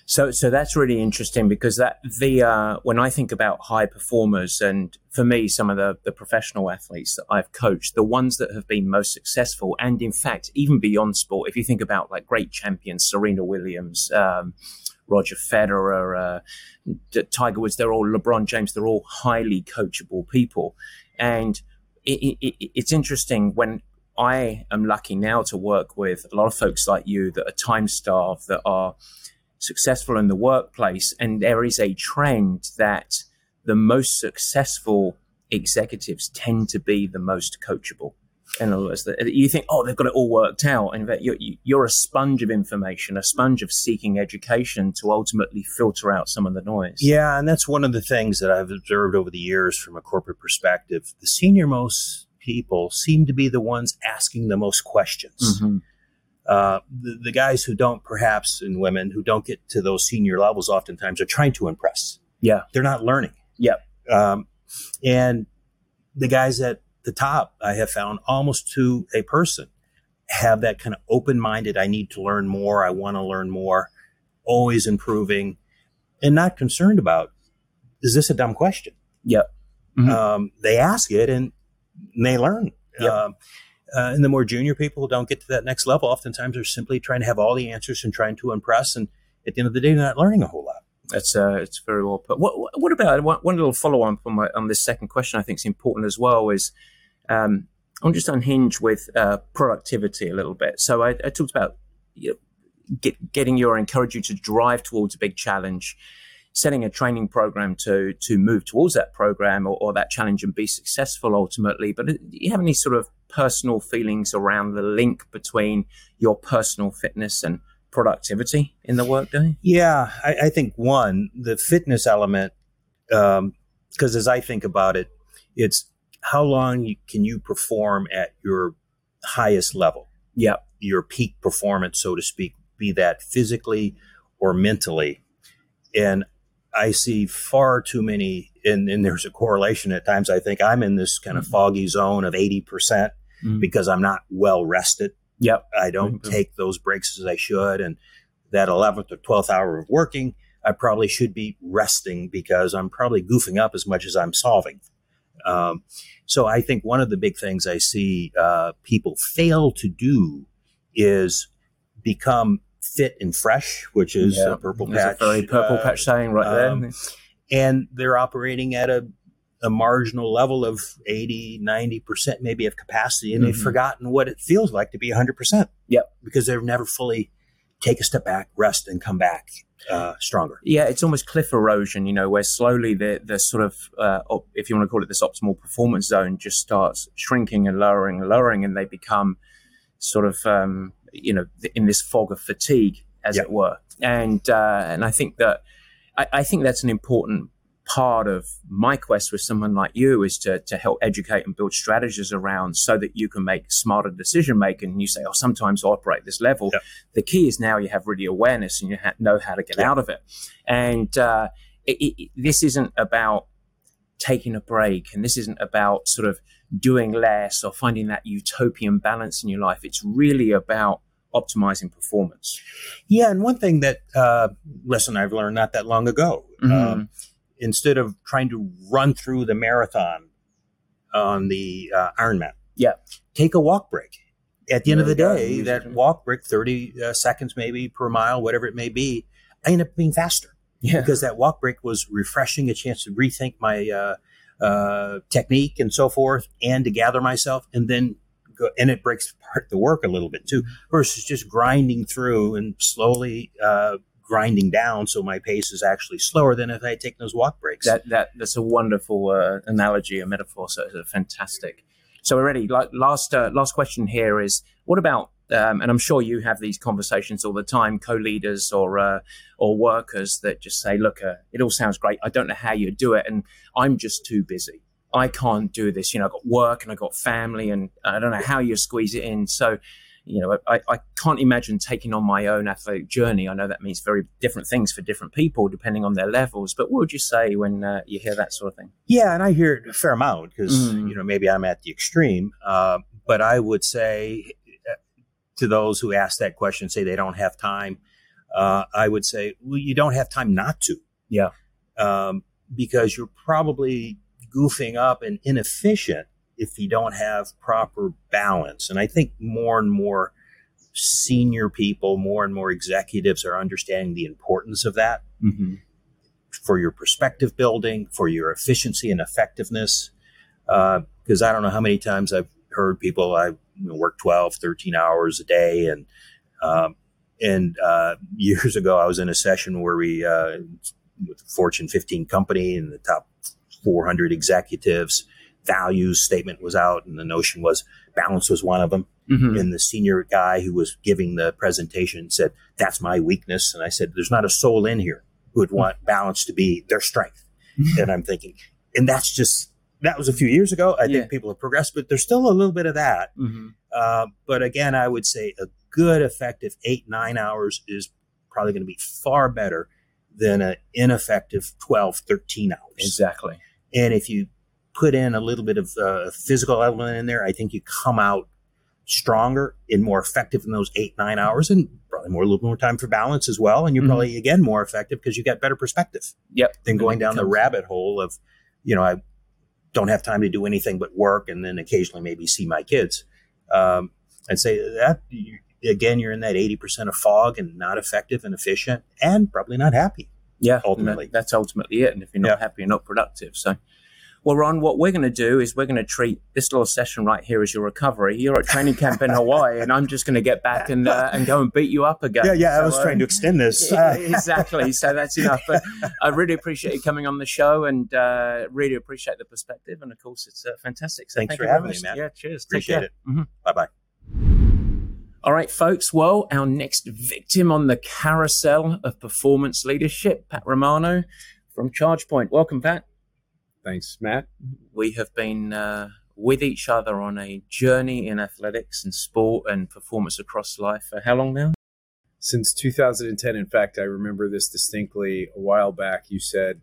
So, so that's really interesting because that the uh, when I think about high performers, and for me, some of the the professional athletes that I've coached, the ones that have been most successful, and in fact, even beyond sport, if you think about like great champions, Serena Williams. Um, Roger Federer, uh, Tiger Woods, they're all LeBron James, they're all highly coachable people. And it, it, it's interesting when I am lucky now to work with a lot of folks like you that are time starved, that are successful in the workplace. And there is a trend that the most successful executives tend to be the most coachable. In other words, you think, oh, they've got it all worked out. And you're, you're a sponge of information, a sponge of seeking education to ultimately filter out some of the noise.
Yeah, and that's one of the things that I've observed over the years from a corporate perspective. The senior most people seem to be the ones asking the most questions. Mm-hmm uh, the, the, guys who don't perhaps and women who don't get to those senior levels oftentimes are trying to impress.
Yeah.
They're not learning.
Yep.
Um, and the guys at the top, I have found almost to a person have that kind of open minded, I need to learn more. I want to learn more, always improving and not concerned about, is this a dumb question?
Yep.
Mm-hmm. Um, they ask it and, and they learn. Yep. Um, uh, and the more junior people who don't get to that next level, oftentimes are simply trying to have all the answers and trying to impress. And at the end of the day, they're not learning a whole lot.
That's uh, it's very well put. What, what about one, little follow on on, my, on this second question? I think is important as well. Is um, I'm just unhinged with uh, productivity a little bit. So I, I talked about you know, get, getting you or encourage you to drive towards a big challenge setting a training program to to move towards that program or, or that challenge and be successful ultimately. But do you have any sort of personal feelings around the link between your personal fitness and productivity in the workday?
Yeah, I, I think one, the fitness element, because um, as I think about it, it's how long can you perform at your highest level?
Yeah.
Your peak performance, so to speak, be that physically or mentally. And I see far too many, and, and, there's a correlation at times. I think I'm in this kind of mm-hmm. foggy zone of 80% mm-hmm. because I'm not well rested.
Yep.
I don't mm-hmm. take those breaks as I should. And that 11th or 12th hour of working, I probably should be resting because I'm probably goofing up as much as I'm solving. Um, so I think one of the big things I see uh, people fail to do is become fit and fresh, which is a purple patch.
a very purple
uh,
patch saying right
um,
there.
and they're operating at a, a marginal level of 80, 90% maybe of capacity, and they've
Mhm.
forgotten what it feels like to be 100%.
Yep.
Because they've never fully take a step back, rest, and come back uh, stronger.
Yeah, it's almost cliff erosion, you know, where slowly the the sort of, uh, op- if you want to call it this optimal performance zone, just starts shrinking and lowering and lowering, and they become sort of, um, you know, in this fog of fatigue, as
Yeah.
it were. And uh, and I think that I, I think that's an important part of my quest with someone like you is to to help educate and build strategies around so that you can make smarter decision making. And you say, oh, sometimes I operate this level.
Yeah.
The key is now you have really awareness and you ha- know how to get
Yeah.
out of it. And uh, it, it, this isn't about taking a break, and this isn't about sort of doing less or finding that utopian balance in your life. It's really about optimizing performance.
Yeah, and one thing that uh, lesson I've learned not that long ago,
Mhm.
um, instead of trying to run through the marathon on the uh, Ironman,
Yeah.
take a walk break. At the end of the
There you go.
day, that walk break, thirty uh, seconds maybe per mile, whatever it may be, I end up being faster
Yeah.
because that walk break was refreshing, a chance to rethink my uh, uh, technique and so forth, and to gather myself, and then go, and it breaks apart the work a little bit too, versus just grinding through and slowly uh, grinding down, so my pace is actually slower than if I take those walk breaks.
That that that's a wonderful uh, analogy, a metaphor. So it's fantastic. So we're ready. Like last uh, last question here is what about? Um, and I'm sure you have these conversations all the time, co-leaders or uh, or workers that just say, "Look, uh, it all sounds great. I don't know how you do it, and I'm just too busy. I can't do this. You know, I've got work and I've got family, and I don't know how you squeeze it in." So, you know, I, I can't imagine taking on my own athletic journey. I know that means very different things for different people depending on their levels. But what would you say when uh, you hear that sort of thing?
Yeah, and I hear it a fair amount because
Mm.
you know maybe I'm at the extreme, uh, but I would say uh, to those who ask that question, say they don't have time. Uh, I would say, well, you don't have time not to.
Yeah.
um, because you're probably goofing up and inefficient if you don't have proper balance. And I think more and more senior people, more and more executives are understanding the importance of that
Mm-hmm.
for your perspective building, for your efficiency and effectiveness. Because I don't know how many times I've heard people, I work 12, 13 hours a day. And, um, and uh, years ago, I was in a session where we, uh, with a Fortune 15 company and the top 400 executives, values statement was out. And the notion was balance was one of them
Mm-hmm.
and the senior guy who was giving the presentation said, "That's my weakness." And I said, "There's not a soul in here who would want balance to be their strength." and I'm thinking, and that's just that was a few years ago. I
Yeah.
think people have progressed, but there's still a little bit of that.
Mm-hmm.
Uh, but again, I would say a good, effective eight nine hours is probably going to be far better than an ineffective 12, 13 hours.
Exactly.
And if you put in a little bit of uh, physical element in there, I think you come out stronger and more effective in those eight, nine hours and probably more, a little more time for balance as well. And you're
Mhm.
probably, again, more effective because you got better perspective
Yep.
than going down the rabbit hole of, you know, I don't have time to do anything but work and then occasionally maybe see my kids. Um, I'd say that, you, again, you're in that 80% of fog and not effective and efficient and probably not happy.
Yeah,
ultimately.
that's ultimately it. And if you're not
Yeah.
happy, you're not productive. So, well, Ron, what we're going to do is we're going to treat this little session right here as your recovery. You're at training camp in Hawaii, and I'm just going to get back and uh, and go and beat you up again. Yeah, yeah. So, to
extend this.
yeah, exactly. So that's enough. But I really appreciate you coming on the show, and uh, really appreciate the perspective. And of course, it's uh, fantastic. So
Thanks
thank
for having me. Matt.
Yeah, cheers. Take
Appreciate it.
Mhm.
Bye bye.
All right, folks. Well, our next victim on the carousel of performance leadership, Pat Romano from ChargePoint. Welcome, Pat.
Thanks, Matt.
We have been uh, with each other on a journey in athletics and sport and performance across life for how long now?
Since 2010, in fact, I remember this distinctly. A while back, you said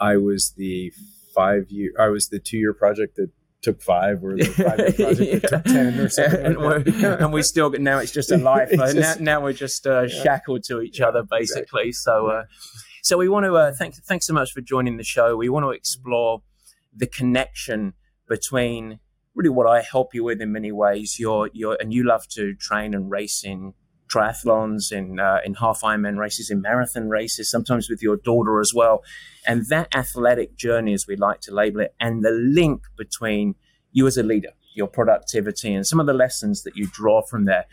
I was the five year, I was the two year project that took five, or the project that took ten, or something.
and,
like
and we still now it's just a life. Uh,
just-
now, now we're just uh,
Yeah.
shackled to each other basically. So, uh, So we want to uh, thank thanks so much for joining the show. We want to explore the connection between really what I help you with in many ways. You're you're and you love to train and race in triathlons, in uh, in half Ironman races, in marathon races, sometimes with your daughter as well. And that athletic journey, as we like to label it, and the link between you as a leader, your productivity, and some of the lessons that you draw from there.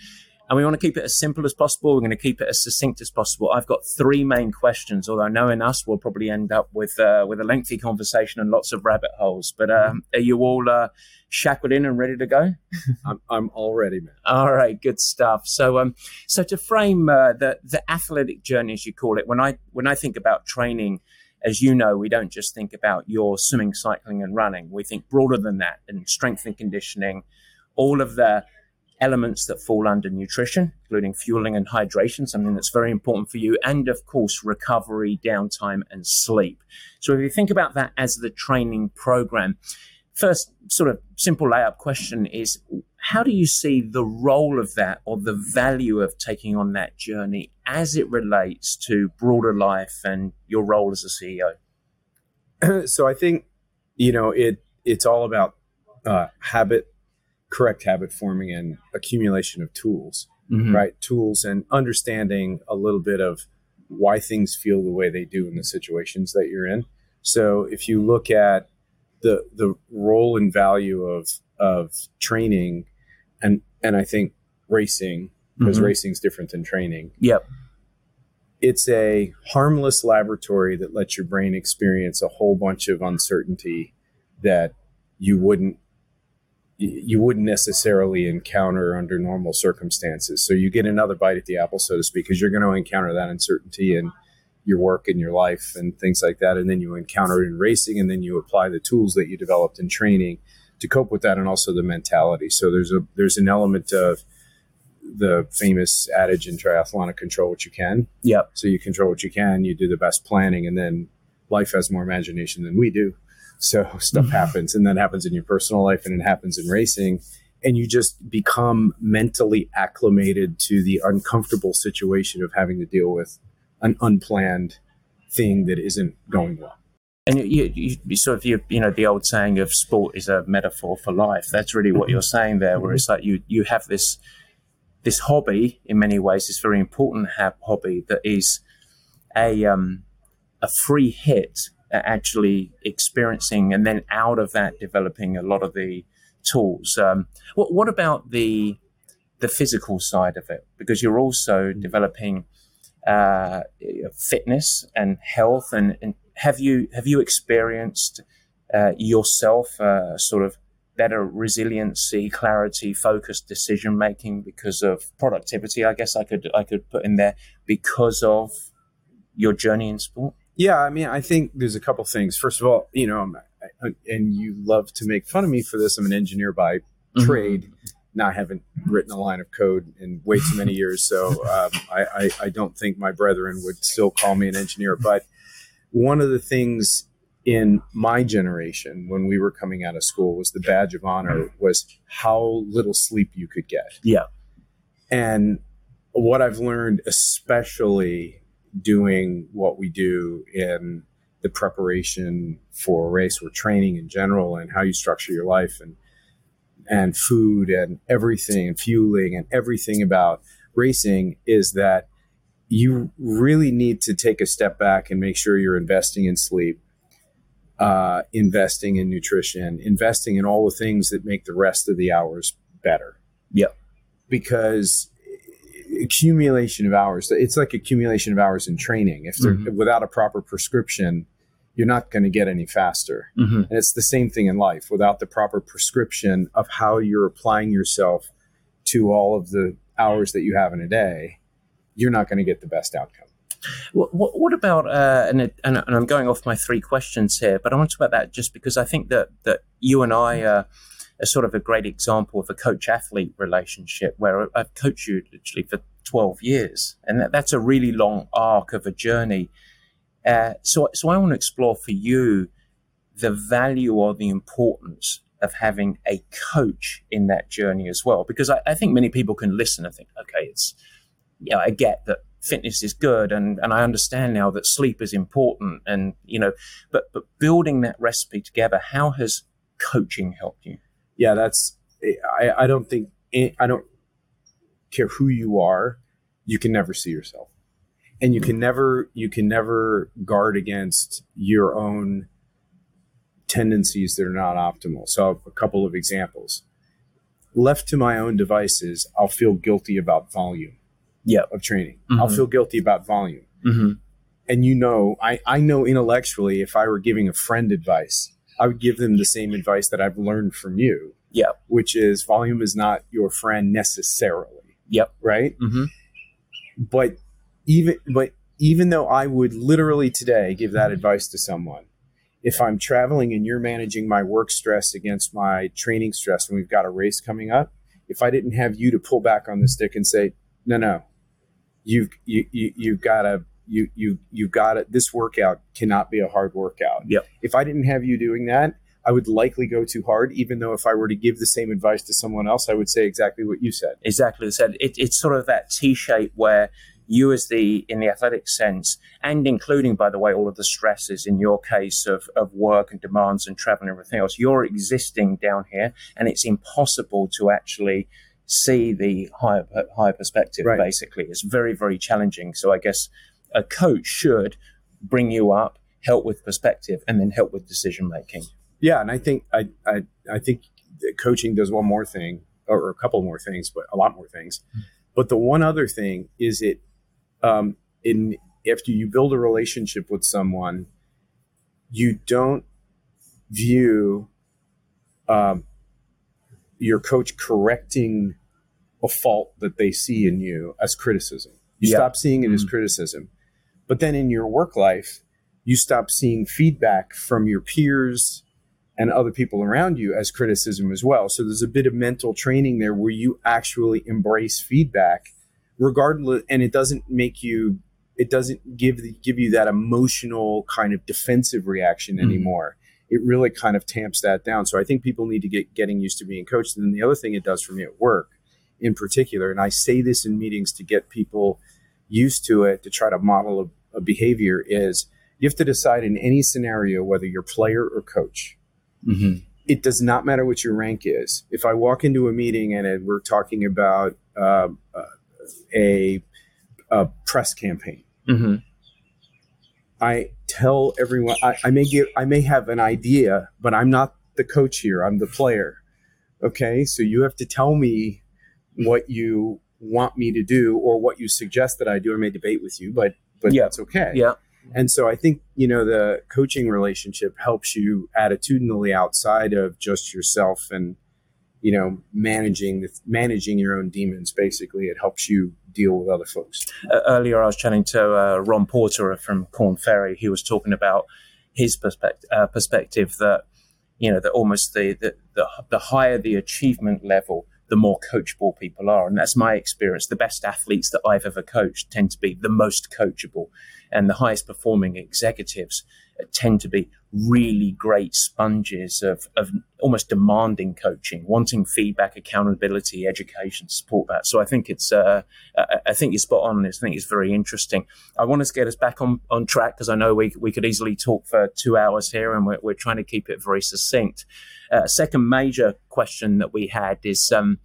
And we want to keep it as simple as possible. We're going to keep it as succinct as possible. I've got three main questions, although knowing us, we'll probably end up with uh, with a lengthy conversation and lots of rabbit holes. But um, are you all uh, shackled in and ready to go?
I'm, I'm all ready, man.
All right, good stuff. So, um, so to frame uh, the the athletic journey, as you call it, when I when I think about training, as you know, we don't just think about your swimming, cycling, and running. We think broader than that, and strength and conditioning, all of the elements that fall under nutrition, including fueling and hydration, something that's very important for you, and of course, recovery, downtime, and sleep. So if you think about that as the training program, first sort of simple layup question is how do you see the role of that or the value of taking on that journey as it relates to broader life and your role as a
CEO? so I think you know it it's all about uh, habit correct habit forming and accumulation of tools, mm-hmm. right? Tools and understanding a little bit of why things feel the way they do in the situations that you're in. So if you look at the the role and value of of training and and I think racing because mm-hmm. racing is different than training.
Yep.
It's a harmless laboratory that lets your brain experience a whole bunch of uncertainty that you wouldn't you wouldn't necessarily encounter under normal circumstances. So you get another bite at the apple, so to speak, because you're going to encounter that uncertainty in your work and your life and things like that. And then you encounter it in racing, and then you apply the tools that you developed in training to cope with that, and also the mentality. So there's a there's an element of the famous adage in triathlon: of "Control what you can."
Yeah.
So you control what you can. You do the best planning, and then life has more imagination than we do. So stuff mm-hmm. happens, and that happens in your personal life, and it happens in racing, and you just become mentally acclimated to the uncomfortable situation of having to deal with an unplanned thing that isn't going well.
And you, you, you, sort of you, you know the old saying of sport is a metaphor for life. That's really what you're saying there, where it's like you you have this this hobby in many ways, this very important hobby that is a um, a free hit actually experiencing and then out of that developing a lot of the tools. Um, what, what about the the physical side of it? Because you're also developing uh, fitness and health, and, and, have you have you experienced uh, yourself uh, sort of better resiliency, clarity, focused decision making because of productivity? I guess I could I could put in there because of your journey in sport.
Yeah, I mean, I think there's a couple things. First of all, you know, and you love to make fun of me for this. I'm an engineer by mm-hmm. trade. Now I haven't written a line of code in way too many years, so um, I, I, I don't think my brethren would still call me an engineer. But one of the things in my generation when we were coming out of school was the badge of honor was how little sleep you could get.
Yeah.
And what I've learned, especially doing what we do in the preparation for a race or training in general and how you structure your life and and food and everything and fueling and everything about racing is that you really need to take a step back and make sure you're investing in sleep uh, investing in nutrition investing in all the things that make the rest of the hours better.
Yep
because accumulation of hours. It's like accumulation of hours in training. If they're mm-hmm. without a proper prescription, you're not going to get any faster. Mm-hmm. And it's the same thing in life. Without the proper prescription of how you're applying yourself to all of the hours that you have in a day, you're not going to get the best outcome.
What, what, what about uh, and, it, and, and I'm going off my three questions here, but I want to talk about that just because I think that that you and I. Uh, a sort of a great example of a coach athlete relationship where I've coached you literally for 12 years. And that, that's a really long arc of a journey. Uh, so, so I want to explore for you the value or the importance of having a coach in that journey as well. Because I, I think many people can listen and think, okay, it's, yeah, I get that fitness is good and, and I understand now that sleep is important and you know but but building that recipe together how has coaching helped you
yeah that's I, I don't think I don't care who you are you can never see yourself and you can never you can never guard against your own tendencies that are not optimal so a couple of examples left to my own devices i'll feel guilty about volume
Yeah,
of training.
Mm-hmm.
I'll feel guilty about volume.
Mm-hmm.
And you know, I, I know intellectually if I were giving a friend advice, I would give them the same advice that I've learned from you.
Yeah.
Which is volume is not your friend necessarily.
Yep.
Right?
Mm-hmm.
But even but even though I would literally today give that advice to someone, if I'm traveling and you're managing my work stress against my training stress and we've got a race coming up, if I didn't have you to pull back on the stick and say, no, no, you've you, you you've got to you you you've got it. This workout cannot be a hard workout.
Yep.
If I didn't have you doing that, I would likely go too hard. Even though if I were to give the same advice to someone else, I would say exactly what you said.
Exactly said. It, it's sort of that T shape where you, as the in the athletic sense, and including by the way all of the stresses in your case of of work and demands and travel and everything else, you're existing down here, and it's impossible to actually see the higher higher perspective.
Right.
Basically, it's very very challenging. So I guess a coach should bring you up, help with perspective, and then help with decision making.
Yeah, and I think I I, I think coaching does one more thing, or a couple more things, but a lot more things. Mm-hmm. But the one other thing is it um, in after you build a relationship with someone, you don't view um, your coach correcting a fault that they see in you as criticism. You
Yeah.
stop seeing it as
Mm.
criticism. But then in your work life, you stop seeing feedback from your peers and other people around you as criticism as well. So there's a bit of mental training there where you actually embrace feedback regardless and it doesn't make you it doesn't give the, give you that emotional kind of defensive reaction
Mhm.
anymore. It really kind of tamps that down. So I think people need to get getting used to being coached. And then the other thing it does for me at work in particular, and I say this in meetings to get people used to it to try to model a, behavior is you have to decide in any scenario whether you're player or coach
Mm-hmm.
it does not matter what your rank is. If I walk into a meeting and we're talking about uh, uh, a, a press campaign,
Mm-hmm.
I tell everyone I, I may give I may have an idea, but I'm not the coach here. I'm the player. Okay, so you have to tell me what you want me to do or what you suggest that I do. I may debate with you, but but
Yeah.
that's okay.
Yeah.
And so I think, you know, the coaching relationship helps you attitudinally outside of just yourself and, you know, managing the, managing your own demons. Basically, it helps you deal with other folks.
uh, earlier I was chatting to uh, Ron Porter from Korn Ferry. He was talking about his perspective, uh, perspective that you know that almost the, the the the higher the achievement level, the more coachable people are, and that's my experience. The best athletes that I've ever coached tend to be the most coachable, and the highest performing executives tend to be really great sponges of, of almost demanding coaching, wanting feedback, accountability, education, support that. So I think it's, uh, I think you're spot on. I think it's very interesting. I want us to get us back on, on track because I know we, we could easily talk for two hours here and we're, we're trying to keep it very succinct. Uh, second major question that we had is, um,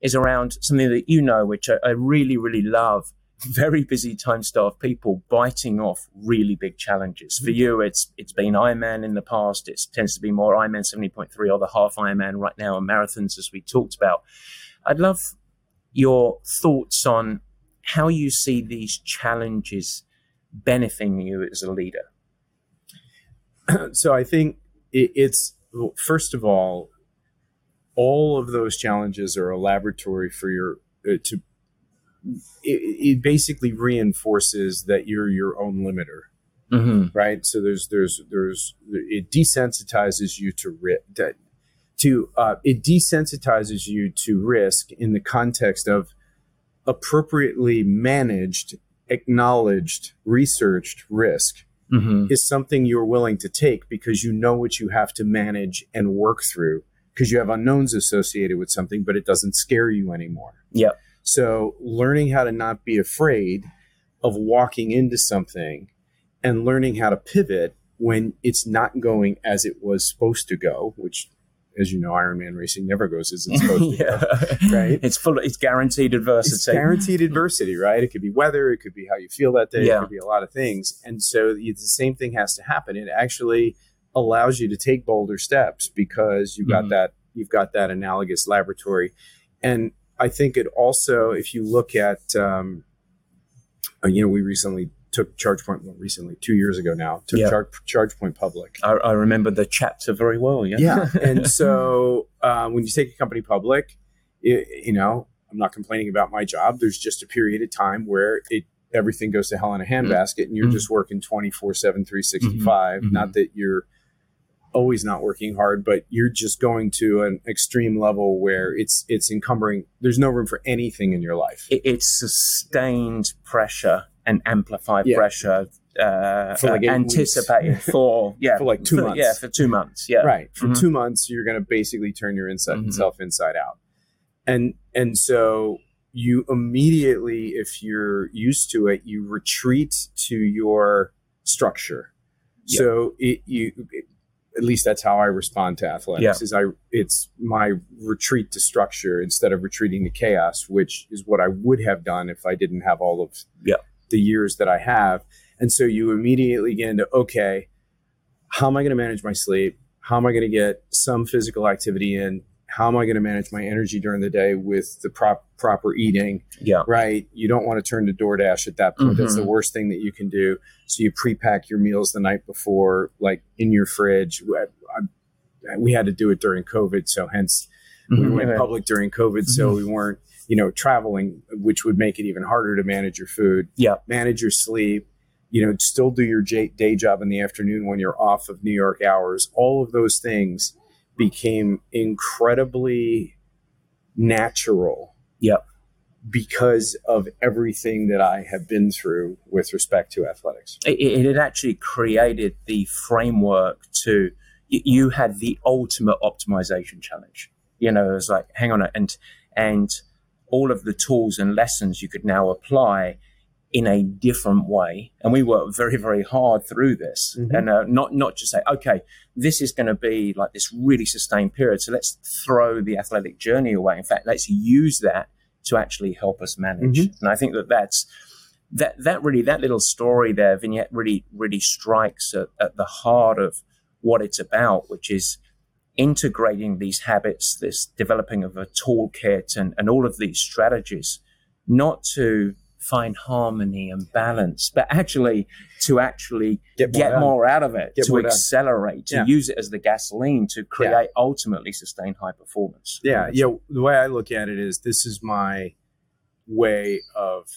is around something that you know, which I, I really, really love. Very busy time staff people biting off really big challenges. For you, it's it's been Ironman in the past. It tends to be more Ironman seventy point three or the half Ironman right now, and marathons as we talked about. I'd love your thoughts on how you see these challenges benefiting you as a leader.
so I think it's first of all, all of those challenges are a laboratory for your uh, to. It, it basically reinforces that you're your own limiter,
Mm-hmm.
right? So there's there's there's it desensitizes you to risk. To uh, it desensitizes you to risk in the context of appropriately managed, acknowledged, researched risk
Mm-hmm.
is something you're willing to take because you know what you have to manage and work through because you have unknowns associated with something, but it doesn't scare you anymore.
Yep.
So learning how to not be afraid of walking into something and learning how to pivot when it's not going as it was supposed to go, which as you know, Ironman racing never goes as it's supposed to go. Right?
It's full. It's guaranteed adversity.
It's guaranteed adversity, right? It could be weather, it could be how you feel that day,
Yeah.
it could be a lot of things, and so the same thing has to happen. It actually allows you to take bolder steps because you've got
Mhm.
that you've got that analogous laboratory, and I think it also, if you look at, um, uh, you know, we recently took ChargePoint well, recently two years ago now took
Yeah.
Char- ChargePoint public.
I, I remember the chapter very well. Yeah.
Yeah. and so um, when you take a company public, it, you know, I'm not complaining about my job. There's just a period of time where it everything goes to hell in a handbasket and you're
Mhm.
just working 24 7, 365.
Mhm.
Not that you're always not working hard, but you're just going to an extreme level where it's it's encumbering. There's no room for anything in your life.
it, it's sustained pressure and amplified
Yeah.
pressure uh,
For like eight
anticipated for yeah
For like two
for-
months.
yeah for two months yeah
right for
Mhm.
two months you're going to basically turn your inside
Mhm.
self inside out and and so you immediately if you're used to it you retreat to your structure
Yeah.
so it you it- at least that's how I respond to athletics.
Yeah.
Is I it's my retreat to structure instead of retreating to chaos, which is what I would have done if I didn't have all of
Yeah.
the years that I have. And so you immediately get into okay, how am I going to manage my sleep? How am I going to get some physical activity in? How am I going to manage my energy during the day with the prop, proper eating?
yeah
right? You don't want to turn to DoorDash at that point. That's
Mhm.
the worst thing that you can do. So you pre-pack your meals the night before, like in your fridge. I, I, we had to do it during COVID, so hence we
Mhm.
went public during COVID, so
Mm-hmm.
we weren't, you know, traveling, which would make it even harder to manage your food.
Yeah.
manage your sleep. You know, still do your day job in the afternoon when you're off of New York hours. All of those things became incredibly natural
Yep.
because of everything that I have been through with respect to athletics.
it, it actually created the framework to you had the ultimate optimization challenge you know it was like hang on and and all of the tools and lessons you could now apply in a different way and we worked very very hard through this.
Mhm.
and uh, not not just say okay this is going to be like this really sustained period so let's throw the athletic journey away. In fact let's use that to actually help us manage. And i think that that's that that really that little story there vignette really really strikes at, at the heart of what it's about which is integrating these habits this developing of a toolkit and, and all of these strategies not to find harmony and balance but actually to actually get
done.
more out of it
Get
to
more
accelerate to
Yeah.
use it as the gasoline to create ultimately sustain high performance
Yeah, yeah. The way I look at it is this is my way of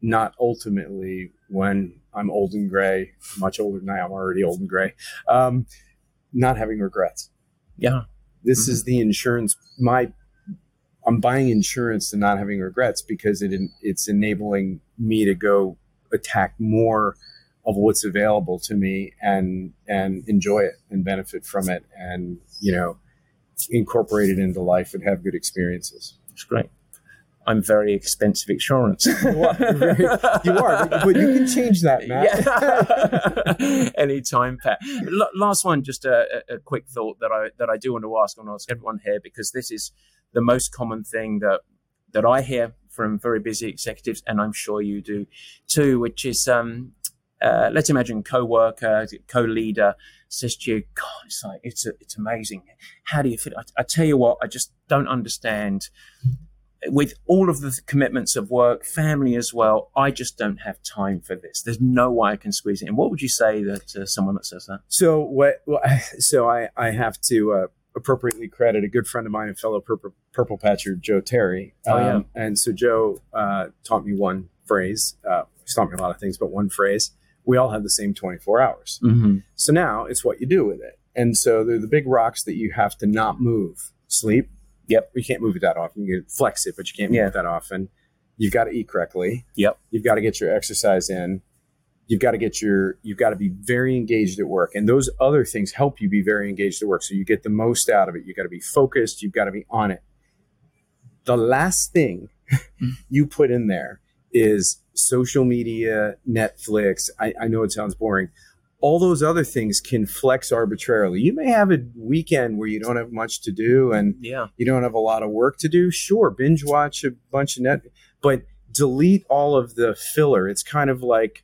not ultimately when I'm old and gray, much older than I am already old and gray, um, not having regrets.
yeah
This is the insurance. My I'm buying insurance and not having regrets because it it's enabling me to go attack more of what's available to me and and enjoy it and benefit from it and you know incorporate it into life and have good experiences.
it's great i'm very expensive insurance
You are, but you can change that, Matt.
Yeah. Anytime, Pat. L- last one, just a, a quick thought that I that I do want to ask. I want to ask everyone here because this is the most common thing that that I hear from very busy executives, and I'm sure you do too. Which is, um, uh, let's imagine co-worker, co-leader says to you, "God, it's like it's it's amazing. How do you fit?" I, I tell you what, I just don't understand with all of the commitments of work, family as well, I just don't have time for this. There's no way I can squeeze it in. What would you say that uh, someone that says that?
So what? Well, so I I have to uh, appropriately credit a good friend of mine and fellow purple, purple patcher Joe Terry.
Oh, yeah.
And so Joe uh, taught me one phrase. Uh, he's taught me a lot of things, but one phrase. We all have the same 24 hours.
Mm-hmm.
So now it's what you do with it. And so they're the big rocks that you have to not move. Sleep.
Yep.
You can't move it that often. You can flex it, but you can't move
Yeah.
it that often. You've got to eat correctly.
Yep.
You've got to get your exercise in. You've got to get your, you've got to be very engaged at work. And those other things help you be very engaged at work. So you get the most out of it. You've got to be focused. You've got to be on it. The last thing you put in there is social media, Netflix. I, I know it sounds boring. All those other things can flex arbitrarily. You may have a weekend where you don't have much to do and
Yeah.
you don't have a lot of work to do. Sure, binge watch a bunch of net, but delete all of the filler. It's kind of like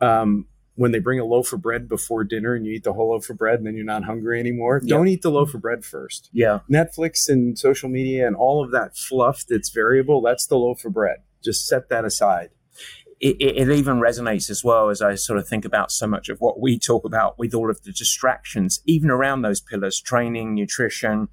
um, when they bring a loaf of bread before dinner and you eat the whole loaf of bread and then you're not hungry anymore.
Yeah.
Don't eat the loaf of bread first.
Yeah.
Netflix and social media and all of that fluff that's variable, that's the loaf of bread. Just set that aside.
it, it, it even resonates as well as I sort of think about so much of what we talk about with all of the distractions, even around those pillars training, nutrition,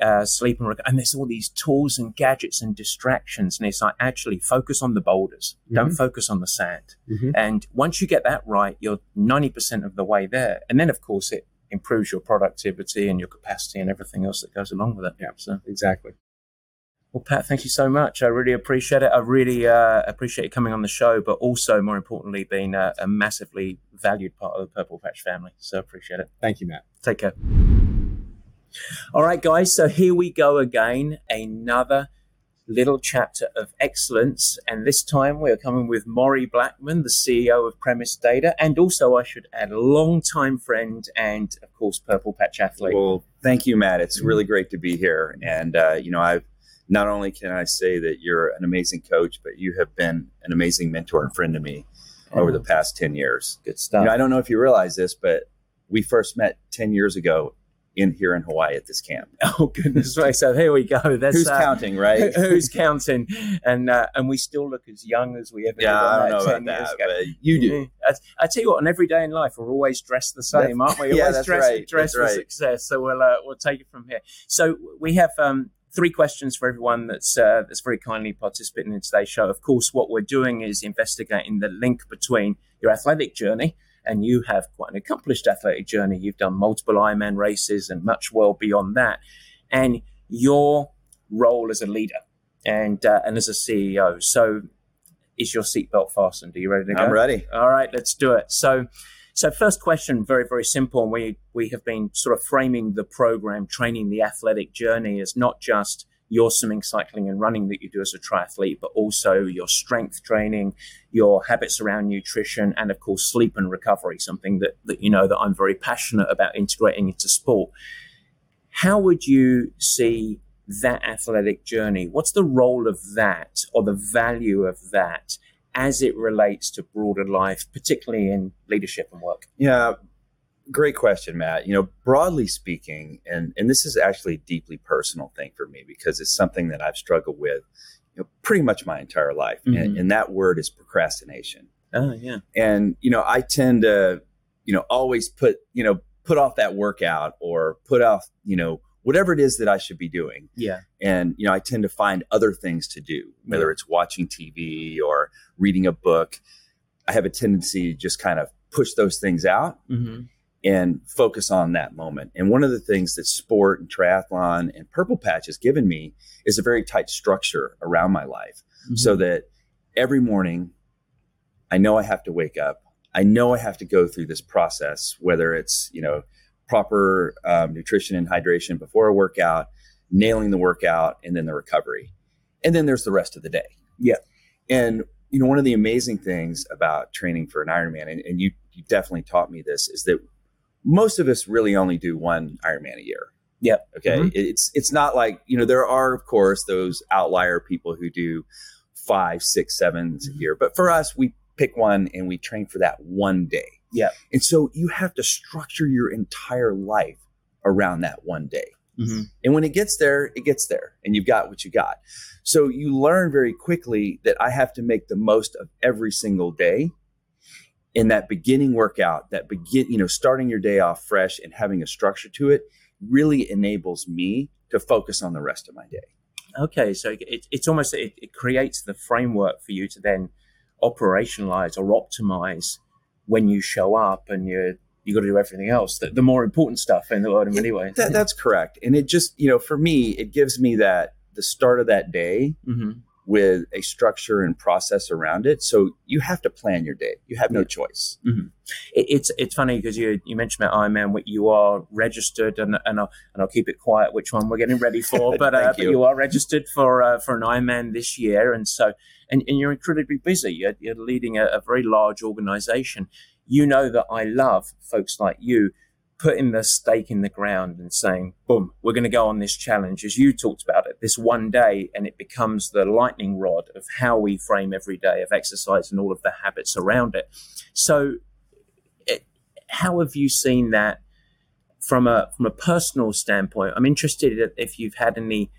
uh, sleep, and, rec- and there's all these tools and gadgets and distractions. And it's like, actually, focus on the boulders, don't
Mhm.
focus on the sand.
Mhm.
And once you get that right, you're 90% of the way there. And then, of course, it improves your productivity and your capacity and everything else that goes along with it.
Yeah.
So.
Exactly.
Well, Pat, thank you so much. I really appreciate it. I really uh, appreciate you coming on the show, but also, more importantly, being a, a massively valued part of the Purple Patch family. So appreciate it.
Thank you, Matt.
Take care. All right, guys. So here we go again. Another little chapter of excellence. And this time we are coming with Maury Blackman, the CEO of Premise Data, and also, I should add, a long-time friend and, of course, Purple Patch athlete.
Well, thank you, Matt. It's really great to be here. And, uh, you know, I've not only can I say that you're an amazing coach, but you have been an amazing mentor and friend to me over the past 10 years.
Good
You
stuff.
know, I don't know if you realize this, but we first met 10 years ago in here in Hawaii at this camp.
oh, goodness. So here we go. That's,
Who's
uh,
counting, right?
Who's counting? And uh, and we still look as young as we ever did.
yeah,
on
I don't know about that, but you do.
Mm. I, I tell you what, on every day in life, we're always dressed the same, aren't we?
yeah, that's
dressed,
right,
dressed
that's
for
right.
success. So we'll uh, we'll take it from here. So we have um, three questions for everyone that's uh, that's very kindly participating in today's show. Of course, what we're doing is investigating the link between your athletic journey. And you have quite an accomplished athletic journey. You've done multiple Ironman races and much well beyond that. And your role as a leader and uh, and as a CEO. So, is your seatbelt fastened? Are you ready to go?
I'm ready.
All right, let's do it. So, so first question, very very simple. And we we have been sort of framing the program, training the athletic journey as not just your swimming, cycling, and running that you do as a triathlete, but also your strength training, your habits around nutrition, and of course sleep and recovery. Something that that you know that I'm very passionate about integrating into sport. How would you see that athletic journey? What's the role of that or the value of that as it relates to broader life, particularly in leadership and work?
Yeah, great question, Matt. You know, broadly speaking, and and this is actually a deeply personal thing for me because it's something that I've struggled with, you know, pretty much my entire life, and,
Mhm.
and that word is procrastination.
Oh, yeah.
And you know, I tend to, you know, always put you know put off that workout or put off you know whatever it is that I should be doing
Yeah.
and you know i tend to find other things to do whether it's watching tv or reading a book i have a tendency to just kind of push those things out
Mm-hmm.
And focus on that moment. And one of the things that sport and triathlon and purple patch has given me is a very tight structure around my life. So that every morning i know i have to wake up. I know i have to go through this process whether it's you know proper um, nutrition and hydration before a workout nailing the workout and then the recovery. And then there's the rest of the day.
Yeah.
and you know one of the amazing things about training for an ironman and, and you, you definitely taught me this is that most of us really only do one ironman a year
Yeah.
okay
Mhm.
it's it's not like you know there are of course those outlier people who do five six sevens a year but for us we pick one and we train for that one day
Yep.
and so you have to structure your entire life around that one day
Mm-hmm.
and when it gets there, it gets there, and you've got what you got. So you learn very quickly that I have to make the most of every single day. In that beginning workout, that begin, you know, starting your day off fresh and having a structure to it really enables me to focus on the rest of my day.
Okay, so it, it's almost it, it creates the framework for you to then operationalize or optimize when you show up, and you you got to do everything else, the, the more important stuff in the world in many ways.
That, that's correct, and it just, you know, for me, it gives me that the start of that day
hmm
with a structure and process around it. So you have to plan your day. You have no choice.
It, it's it's funny because you you mentioned about Ironman, what you are registered, and and I'll, and I'll keep it quiet which one we're getting ready for, but, uh,
Thank
but
you.
you are registered for uh, for an Ironman this year, and so and, and you're incredibly busy. You're, you're leading a, a very large organization. You know that I love folks like you putting the stake in the ground and saying, boom, we're going to go on this challenge, as you talked about it, this one day, and it becomes the lightning rod of how we frame every day of exercise and all of the habits around it. So, it, how have you seen that from a from a personal standpoint? I'm interested if you've had any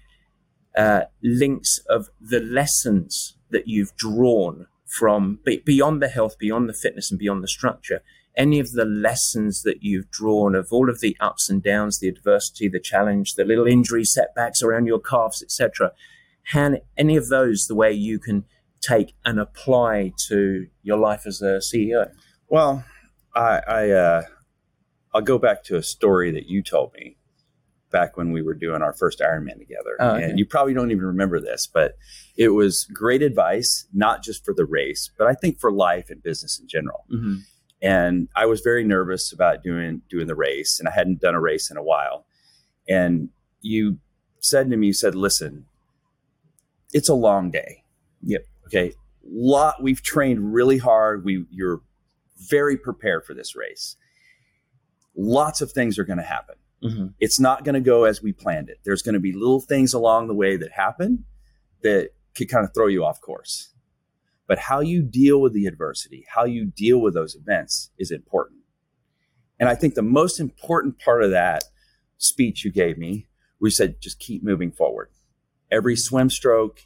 uh, links of the lessons that you've drawn from beyond the health, beyond the fitness, and beyond the structure any of the lessons that you've drawn of all of the ups and downs, the adversity, the challenge, the little injury setbacks around your calves, etc. Any of those the way you can take and apply to your life as a CEO?
Well, I, I uh, I'll go back to a story that you told me back when we were doing our first Ironman together. Oh, okay. And you probably don't even remember this, but it was great advice, not just for the race, but I think for life and business in general. Mm-hmm and I was very nervous about doing doing the race, and I hadn't done a race in a while. And you said to me, you said, "Listen, it's a long day.
Yep.
Okay. Lot. We've trained really hard. We you're very prepared for this race. Lots of things are going to happen. Mm-hmm. It's not going to go as we planned it. There's going to be little things along the way that happen that could kind of throw you off course. But how you deal with the adversity, how you deal with those events is important. And I think the most important part of that speech you gave me, we said, just keep moving forward. Every swim stroke,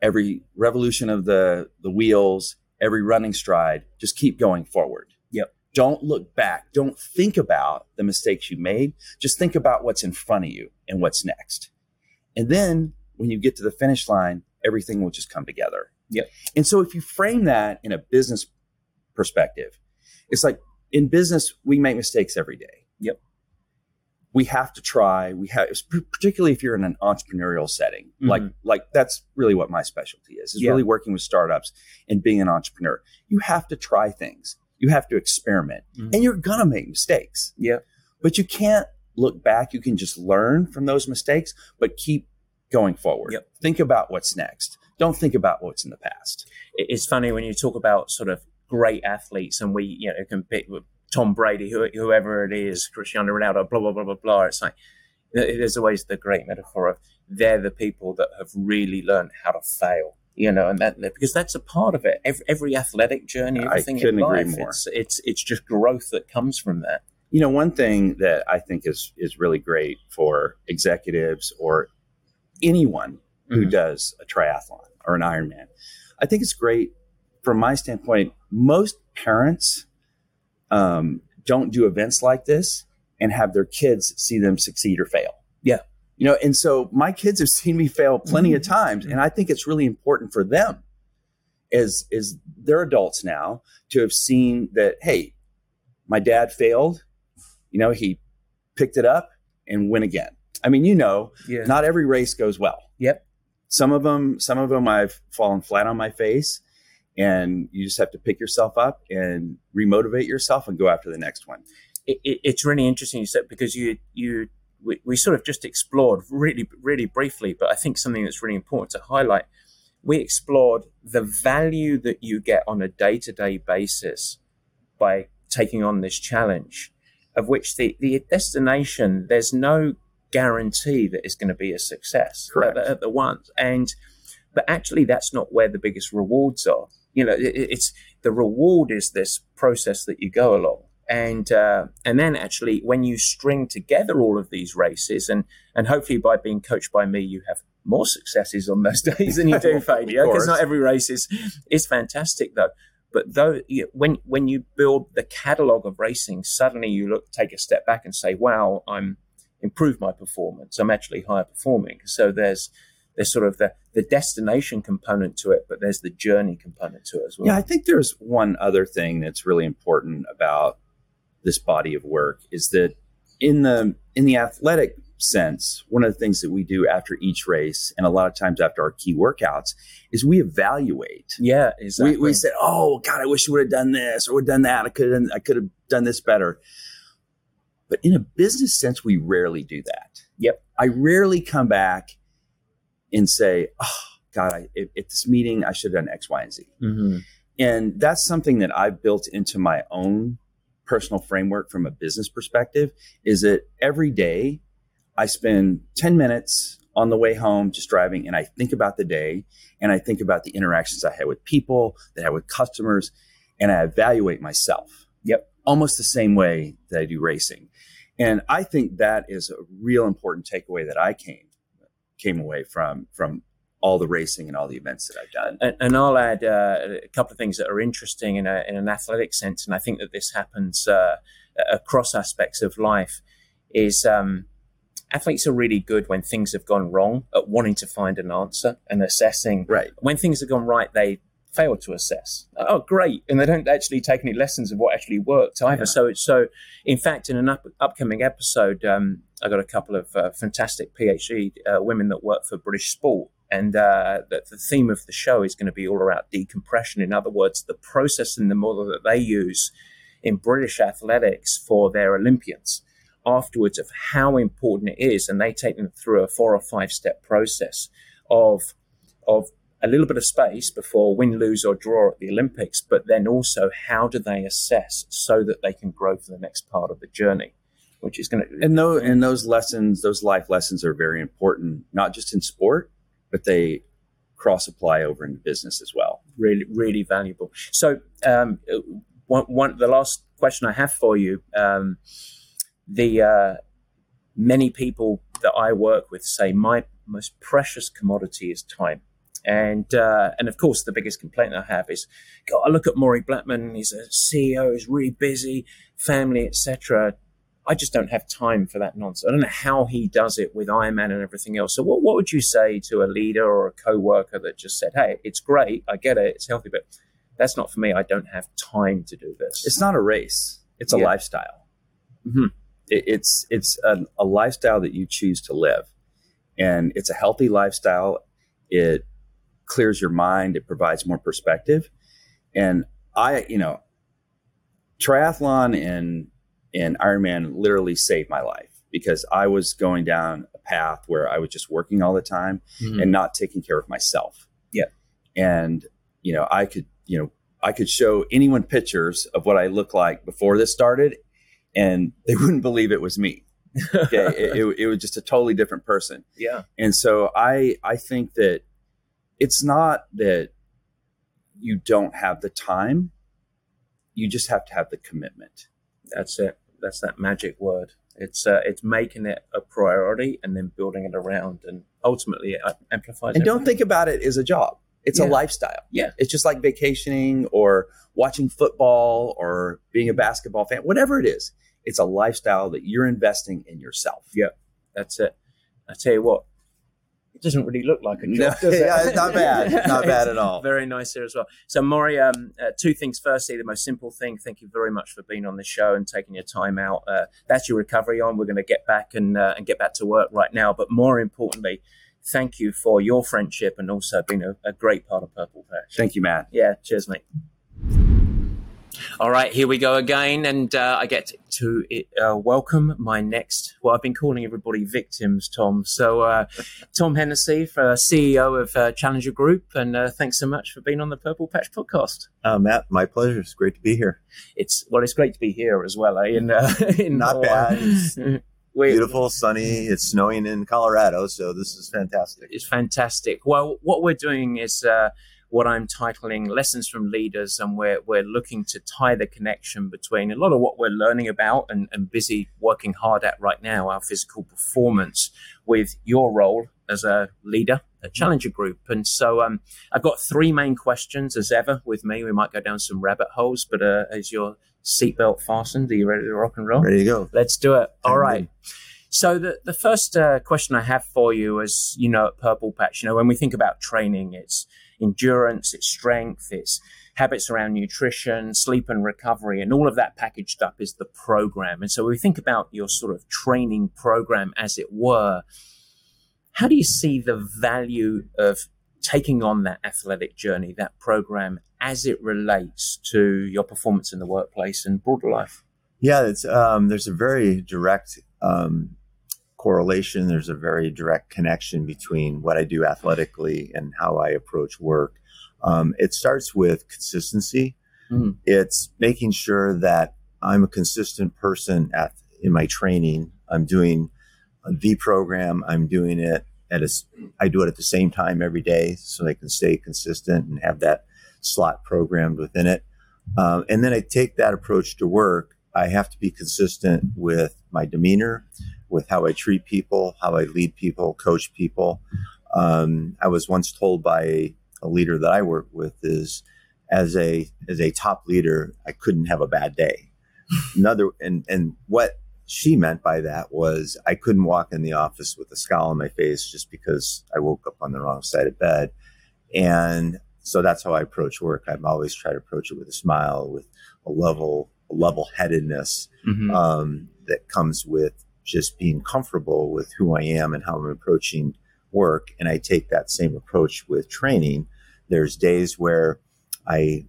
every revolution of the, the wheels, every running stride, just keep going forward.
Yep.
Don't look back. Don't think about the mistakes you made. Just think about what's in front of you and what's next. And then when you get to the finish line, everything will just come together.
Yep.
And so if you frame that in a business perspective, it's like in business, we make mistakes every day.
Yep.
We have to try. We have, particularly if you're in an entrepreneurial setting, mm-hmm. like like that's really what my specialty is. Is yeah. really working with startups and being an entrepreneur. You have to try things. You have to experiment, mm-hmm. and you're gonna make mistakes.
Yeah.
But you can't look back. You can just learn from those mistakes, but keep going forward.
Yep.
Think about what's next don't think about what's in the past.
It's funny when you talk about sort of great athletes, and we you know can pick Tom Brady, whoever it is, Cristiano Ronaldo, blah blah blah blah blah. It's like there's always the great metaphor of they're the people that have really learned how to fail you know, and that because that's a part of it. Every, every athletic journey, everything in life, it's, it's it's just growth that comes from that.
You know, one thing that I think is is really great for executives or anyone who mm-hmm. does a triathlon or an Ironman. I think it's great from my standpoint. Most parents um, don't do events like this and have their kids see them succeed or fail.
Yeah.
You know, and so my kids have seen me fail plenty mm-hmm. of times, and I think it's really important for them as as they're adults now to have seen that hey, my dad failed. You know, he picked it up and went again. I mean, you know, yeah. not every race goes well.
Yep.
Some of them, some of them I've fallen flat on my face and you just have to pick yourself up and remotivate yourself and go after the next one.
It, it, it's really interesting you said because you you we, we sort of just explored really really briefly, but I think something that's really important to highlight. We explored the value that you get on a day to day basis by taking on this challenge, of which the the destination there's no guarantee that it's going to be a success
Correct.
At, at the once. And but actually, that's not where the biggest rewards are. You know, it, it's the reward is this process that you go along. And uh, and then actually, when you string together all of these races, and and hopefully by being coached by me, you have more successes on those days than you do failure. Because not every race is is fantastic though. But though you, when when you build the catalog of racing, suddenly you look take a step back and say, "Wow, I'm improve my performance. I'm actually higher performing. So there's there's sort of the, the destination component to it, but there's the journey component to it as well.
Yeah, I think there's one other thing that's really important about this body of work is that in the in the athletic sense, one of the things that we do after each race and a lot of times after our key workouts is we evaluate.
Yeah, exactly.
We, we said, "Oh God, I wish you would have done this or would have done that. I could I could have done this better." But in a business sense, we rarely do that.
Yep.
I rarely come back and say, oh, God, I, at, at this meeting, I should have done X, Y, and Z.
Mm-hmm.
And that's something that I've built into my own personal framework from a business perspective is that every day I spend 10 minutes on the way home just driving and I think about the day and I think about the interactions I had with people, that I had with customers, and I evaluate myself.
Yep.
Almost the same way that I do racing. And I think that is a real important takeaway that I came came away from from all the racing and all the events that I've done.
And, and I'll add uh, a couple of things that are interesting in, a, in an athletic sense, and I think that this happens uh, across aspects of life. Is um, athletes are really good when things have gone wrong at wanting to find an answer and assessing.
Right.
When things have gone right, they fail to assess. Oh, great! And they don't actually take any lessons of what actually worked either.
Yeah.
So, so in fact, in an up, upcoming episode, um, I got a couple of uh, fantastic PhD uh, women that work for British Sport, and uh, the, the theme of the show is going to be all about decompression. In other words, the process and the model that they use in British athletics for their Olympians afterwards of how important it is, and they take them through a four or five step process of of a little bit of space before win, lose, or draw at the Olympics, but then also how do they assess so that they can grow for the next part of the journey, which is going to
And those and those lessons, those life lessons are very important, not just in sport, but they cross apply over into business as well.
really really valuable. So um, one, one the last question I have for you, um, the uh, many people that I work with say my most precious commodity is time. And uh, and of course, the biggest complaint I have is, God, I look at Maury Blackman. He's a CEO. He's really busy, family, etc. I just don't have time for that nonsense. I don't know how he does it with Ironman and everything else. So, what, what would you say to a leader or a co-worker that just said, "Hey, it's great, I get it, it's healthy, but that's not for me. I don't have time to do this."
It's not a race; it's a
Yeah.
lifestyle.
Mhm.
It, it's it's a, a lifestyle that you choose to live, and it's a healthy lifestyle. It clears your mind. It provides more perspective, and I, you know, triathlon and and Ironman literally saved my life because I was going down a path where I was just working all the time
Mhm.
and not taking care of myself.
Yeah.
And, you know, I could, you know, I could show anyone pictures of what I looked like before this started and they wouldn't believe it was me. Okay. it, it, it was just a totally different person.
yeah,
And so I, I think that it's not that you don't have the time. You just have to have the commitment.
that's it. That's that magic word. It's uh, it's making it a priority and then building it around, and ultimately it amplifies.
And don't think about it as a job. It's
Yeah.
a lifestyle.
Yeah.
It's just like vacationing or watching football or being a basketball fan, whatever it is. It's a lifestyle that you're investing in yourself. Yep.
That's it. I tell you what, it doesn't really look like a
No,
job, does it?
yeah, it's not bad. Not bad at all.
Very nice here as well. So, Maury, um, uh, two things. Firstly, the most simple thing. Thank you very much for being on the show and taking your time out. Uh, that's your recovery on. We're going to get back and uh, and get back to work right now. But more importantly, thank you for your friendship and also being a, a great part of Purple Patch.
Thank you, Matt.
Yeah, cheers, mate. All right, here we go again, and uh, I get to uh, welcome my next. Well, I've been calling everybody victims, Tom. So, uh, Tom Hennessy, uh, CEO of uh, Challenger Group, and uh, thanks so much for being on the Purple Patch podcast.
Uh, Matt, my pleasure. It's great to be here.
It's well, it's great to be here as well. Eh? In, uh, in
Not bad. Beautiful, sunny. It's snowing in Colorado, so this is fantastic.
It's fantastic. Well, what we're doing is uh, what I'm titling Lessons from Leaders, and we're, we're looking to tie the connection between a lot of what we're learning about and, and busy working hard at right now, our physical performance, with your role as a leader, a challenger group. And so um, I've got three main questions as ever with me. We might go down some rabbit holes, but uh, is your seatbelt fastened? Are you ready to rock and roll?
Ready to go.
Let's do it. All right. So the the first uh, question I have for you is, you know, at Purple Patch, you know, when we think about training, it's endurance, it's strength, it's habits around nutrition, sleep and recovery, and all of that packaged up is the program. And so we think about your sort of training program, as it were. How do you see the value of taking on that athletic journey, that program, as it relates to your performance in the workplace and broader life?
Yeah, um, there's a very direct um, correlation. There's a very direct connection between what I do athletically and how I approach work. Um, it starts with consistency.
Mm.
It's making sure that I'm a consistent person at in my training. I'm doing the program. I'm doing it at a. I do it at the same time every day, so I can stay consistent and have that slot programmed within it. Um, and then I take that approach to work. I have to be consistent with my demeanor, with how I treat people, how I lead people, coach people. Um, I was once told by a leader that I work with is as a as a top leader, I couldn't have a bad day. Another and and what she meant by that was I couldn't walk in the office with a scowl on my face just because I woke up on the wrong side of bed. And so that's how I approach work. I've always tried to approach it with a smile, with a level a level headedness
Mhm.
um, that comes with just being comfortable with who I am and how I'm approaching work. And I take that same approach with training. There's days where I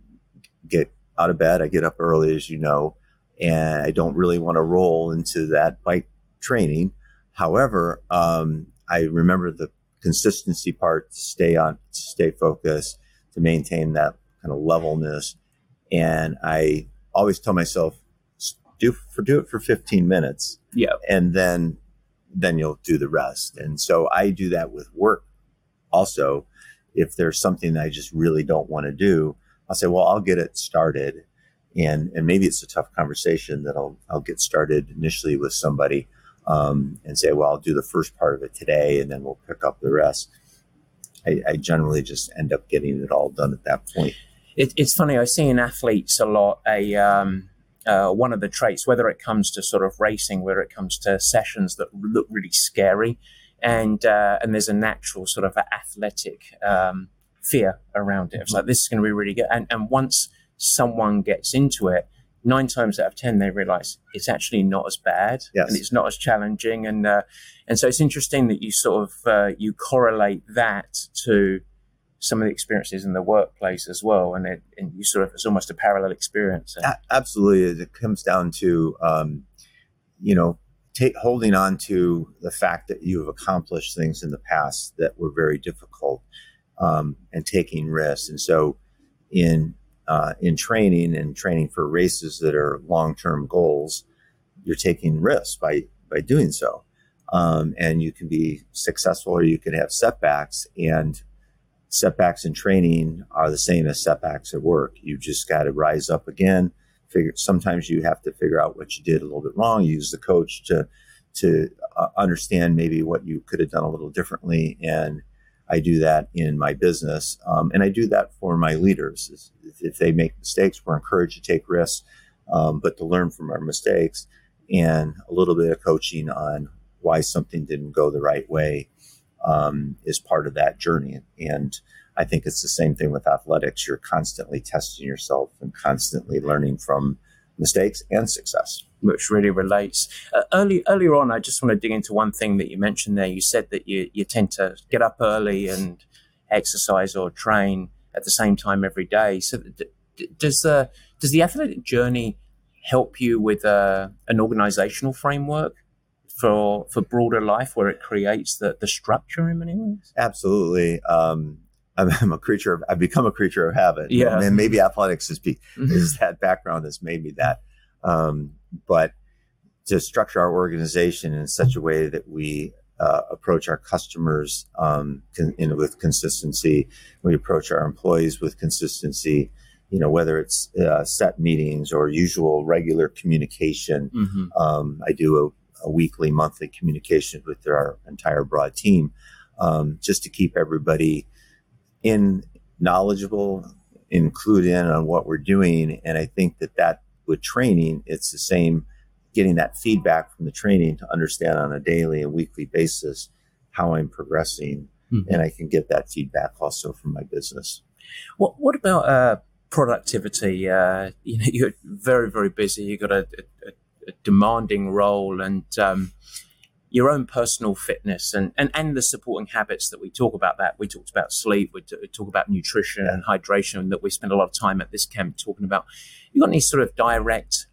get out of bed, I get up early, as you know, and I don't really want to roll into that bike training. However, um, I remember the consistency part to stay on, to stay focused, to maintain that kind of levelness. And I always tell myself, do for do it for 15 minutes
Yeah.
and then then you'll do the rest. And so I do that with work also. If there's something that I just really don't want to do, I'll say, well, I'll get it started. And, and maybe it's a tough conversation that I'll, I'll get started initially with somebody um, and say, well, I'll do the first part of it today and then we'll pick up the rest. I, I generally just end up getting it all done at that point.
It, it's funny. I see in athletes a lot a um, uh, one of the traits, whether it comes to sort of racing, whether it comes to sessions that look really scary, and uh, and there's a natural sort of athletic um, fear around it. It's like this is going to be really good, and and once someone gets into it, nine times out of ten they realize it's actually not as bad
Yes.
and it's not as challenging, and uh, and so it's interesting that you sort of uh, you correlate that to some of the experiences in the workplace as well, and, it, and you sort of it's almost a parallel experience.
A- absolutely. It comes down to, um, you know, holding on to the fact that you have accomplished things in the past that were very difficult um, and taking risks. And so, in uh, in training and training for races that are long term goals, you're taking risks by by doing so. Um, and you can be successful or you can have setbacks. And setbacks in training are the same as setbacks at work. You just got to rise up again. Figure. Sometimes you have to figure out what you did a little bit wrong. Use the coach to to uh, understand maybe what you could have done a little differently. And I do that in my business, um, and I do that for my leaders. If- If they make mistakes, we're encouraged to take risks, um, but to learn from our mistakes and a little bit of coaching on why something didn't go the right way um, is part of that journey. And I think it's the same thing with athletics. You're constantly testing yourself and constantly learning from mistakes and success.
which really relates. Uh, early, earlier on, I just want to dig into one thing that you mentioned there. You said that you, you tend to get up early and exercise or train at the same time every day. So, d- does the does the athletic journey help you with uh, an organizational framework for for broader life, where it creates the the structure in many ways?
Absolutely. Um, I'm, a creature of, I've become a creature of habit.
Yeah.
And maybe athletics is, be,
Mhm.
is that background that's made me that. Um, but to structure our organization in such a way that we uh, approach our customers um, con- in, with consistency, we approach our employees with consistency, you know, whether it's uh, set meetings or usual regular communication.
Mm-hmm.
Um, I do a, a weekly, monthly communication with our entire broad team um, just to keep everybody in knowledgeable, include in on what we're doing. And I think that that with training, it's the same, getting that feedback from the training to understand on a daily and weekly basis how I'm progressing.
Mhm.
And I can get that feedback also from my business.
What What about uh, productivity? Uh, you know, you're very very busy. You've got a, a, a demanding role and um, your own personal fitness and, and and the supporting habits that we talk about. That we talked about sleep. We, t- we talk about nutrition and hydration. That we spend a lot of time at this camp talking about. You got any sort of direct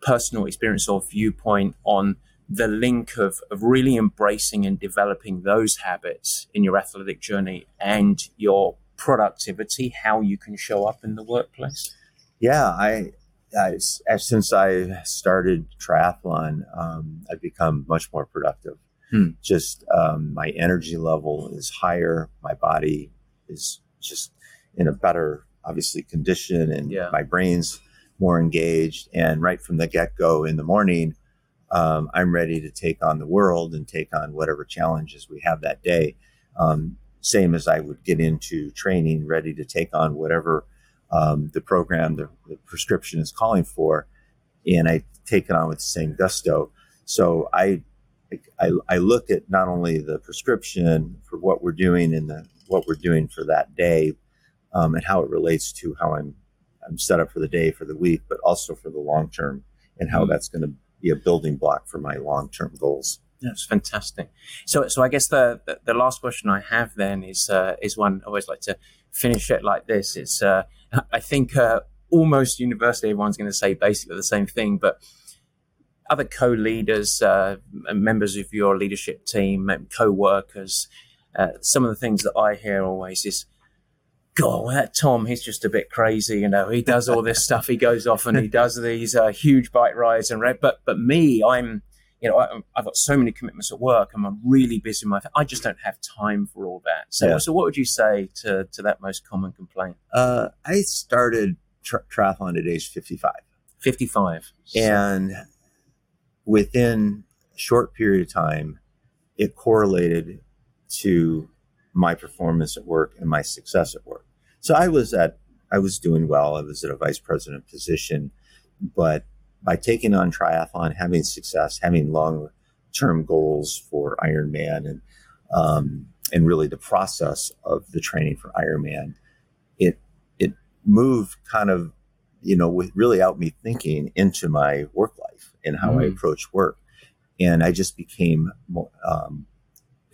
personal experience or viewpoint on the link of, of really embracing and developing those habits in your athletic journey and your productivity, how you can show up in the workplace?
Yeah, I, I since I started triathlon, um, I've become much more productive. Hmm. Just um, my energy level is higher. My body is just in a better, obviously, condition, and yeah. my brain's more engaged. And right from the get go in the morning, um, I'm ready to take on the world and take on whatever challenges we have that day. Um, same as I would get into training, ready to take on whatever um, the program, the, the, prescription is calling for, and I take it on with the same gusto. So I, I, I look at not only the prescription for what we're doing and the what we're doing for that day, um, and how it relates to how I'm I'm set up for the day, for the week, but also for the long term, and how mm-hmm. that's going to be a building block for my long term goals.
That's fantastic. So, so I guess the, the, the last question I have then is uh, is one I always like to finish it like this. It's uh, I think uh, almost universally everyone's going to say basically the same thing, but other co-leaders, uh, members of your leadership team, co-workers, uh, some of the things that I hear always is God, that Tom, he's just a bit crazy. You know, he does all this stuff. He goes off and he does these uh, huge bike rides and red. But but me, I'm, you know, I, have got so many commitments at work. and I'm really busy. My, I just don't have time for all that. So yeah. so what would you say to to that most common complaint?
Uh, I started tri- triathlon at age 55.
55.
And within a short period of time, it correlated to my performance at work and my success at work. So I was at, I was doing well. I was at a vice president position, but by taking on triathlon, having success, having long term goals for Ironman and, um, and really the process of the training for Ironman, it, it moved kind of, you know, with really out me thinking into my work life and how mm. I approach work. And I just became more, um,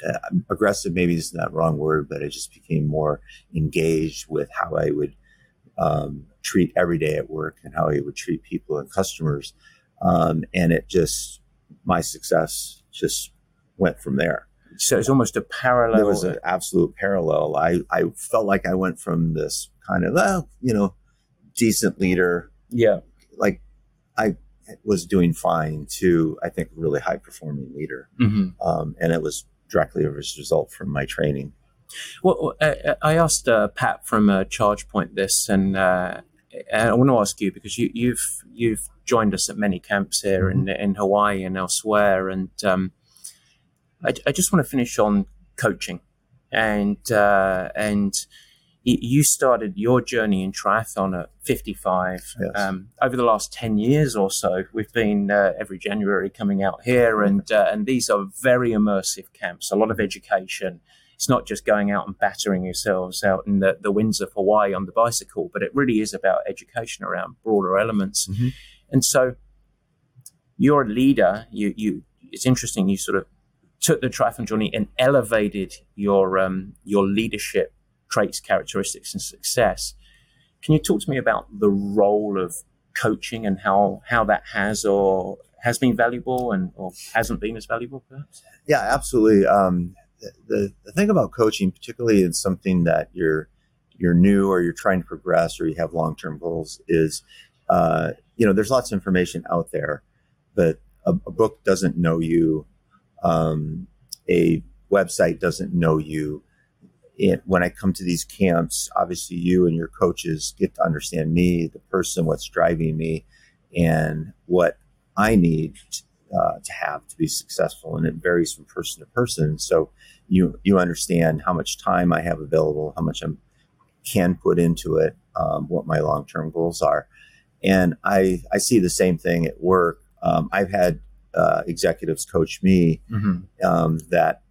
uh, aggressive maybe is not the wrong word, but I just became more engaged with how I would um, treat every day at work and how he would treat people and customers. Um, and it just, my success just went from there.
So it's almost a parallel.
There was an absolute parallel. I, I felt like I went from this kind of, well, you know, decent leader.
Yeah.
Like I was doing fine to, I think, really high performing leader. Mm-hmm. Um, and it was directly as a result from my training.
Well, uh, I asked uh, Pat from uh, ChargePoint this, and, uh, I want to ask you because you, you've, you've joined us at many camps here mm-hmm. in in Hawaii and elsewhere, and um, I, I, just want to finish on coaching, and uh, and you started your journey in triathlon at 55. Yes. Um, over the last 10 years or so, we've been uh, every January coming out here, and uh, and these are very immersive camps. A lot of education. It's not just going out and battering yourselves out in the, the winds of Hawaii on the bicycle, but it really is about education around broader elements. Mm-hmm. And so, you're a leader. You you. It's interesting. You sort of took the triathlon journey and elevated your um, your leadership traits, characteristics, and success. Can you talk to me about the role of coaching and how how that has or has been valuable and or hasn't been as valuable, perhaps?
Yeah, absolutely. Um, the, the thing about coaching, particularly in something that you're you're new or you're trying to progress or you have long term goals, is uh, you know there's lots of information out there, but a, a book doesn't know you, um, a website doesn't know you, it, when I come to these camps, obviously you and your coaches get to understand me, the person, what's driving me, and what I need uh, to have to be successful. And it varies from person to person. So you you understand how much time I have available, how much I can put into it, um, what my long term goals are, and I I see the same thing at work. Um, I've had uh, executives coach me mm-hmm. um, that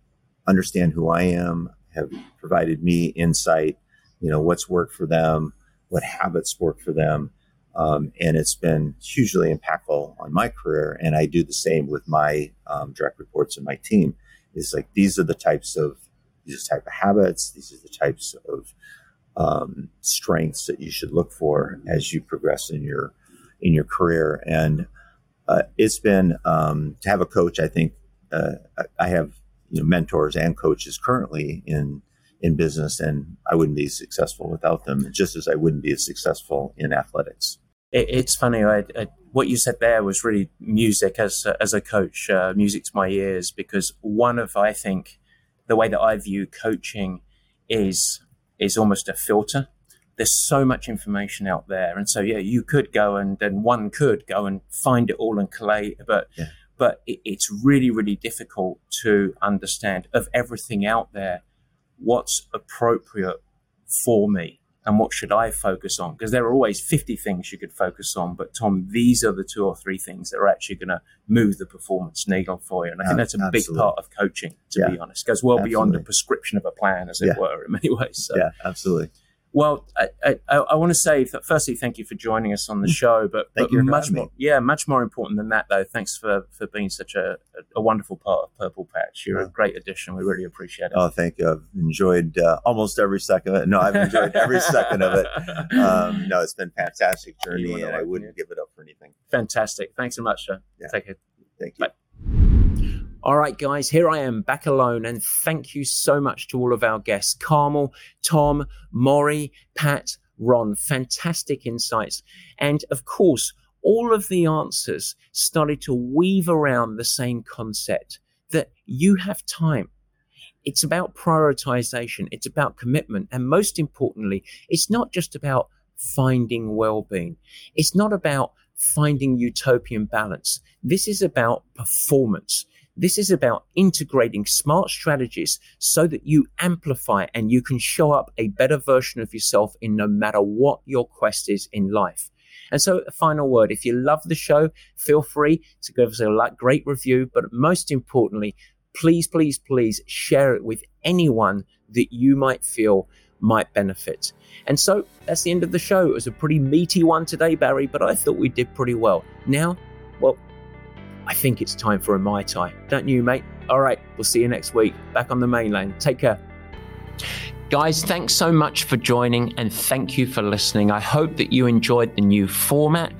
understand who I am, have provided me insight, you know, what's worked for them, what habits work for them. Um, and it's been hugely impactful on my career. And I do the same with my um, direct reports and my team. It's like these are the types of these type of habits. These are the types of um, strengths that you should look for as you progress in your in your career. And uh, it's been um, to have a coach. I think uh, I have you know, mentors and coaches currently in in business, and I wouldn't be successful without them. Just as I wouldn't be as successful in athletics.
It, it's funny. I, I, what you said there was really music as a, as a coach. Uh, music to my ears because one of I think the way that I view coaching is is almost a filter. There's so much information out there, and so yeah, you could go and then one could go and find it all and collate, but. Yeah. But it, it's really, really difficult to understand of everything out there what's appropriate for me and what should I focus on? Because there are always 50 things you could focus on, but Tom, these are the two or three things that are actually going to move the performance needle for you. And I think that's a Absolutely. big part of coaching, to yeah. be honest. It goes well Absolutely. beyond the prescription of a plan, as it were, in many ways.
So. Yeah, absolutely.
Well, I, I, I, want to say, firstly, thank you for joining us on the mm. show. But, but much more, yeah, much more important than that, though. Thanks for, for being such a, a wonderful part of Purple Patch. You're a great addition. We really appreciate it.
Oh, thank you. I've enjoyed uh, almost every second of it. No, I've enjoyed every second of it. Um, no, it's been a fantastic journey, and I wouldn't give it up for anything.
Fantastic. Thanks so much, sir. Yeah. Take care.
Thank you. Bye.
All right, guys, here I am back alone. And thank you so much to all of our guests Carmel, Tom, Maury, Pat, Ron. Fantastic insights. And of course, all of the answers started to weave around the same concept that you have time. It's about prioritization, it's about commitment. And most importantly, it's not just about finding well being, it's not about finding utopian balance. This is about performance. This is about integrating smart strategies so that you amplify and you can show up a better version of yourself in no matter what your quest is in life. And so, a final word if you love the show, feel free to give us a great review. But most importantly, please, please, please share it with anyone that you might feel might benefit. And so that's the end of the show. It was a pretty meaty one today, Barry, but I thought we did pretty well. Now, well, I think it's time for a Mai Tai. Don't you, mate? All right, we'll see you next week. Back on the mainland. Take care. Guys, thanks so much for joining and thank you for listening. I hope that you enjoyed the new format.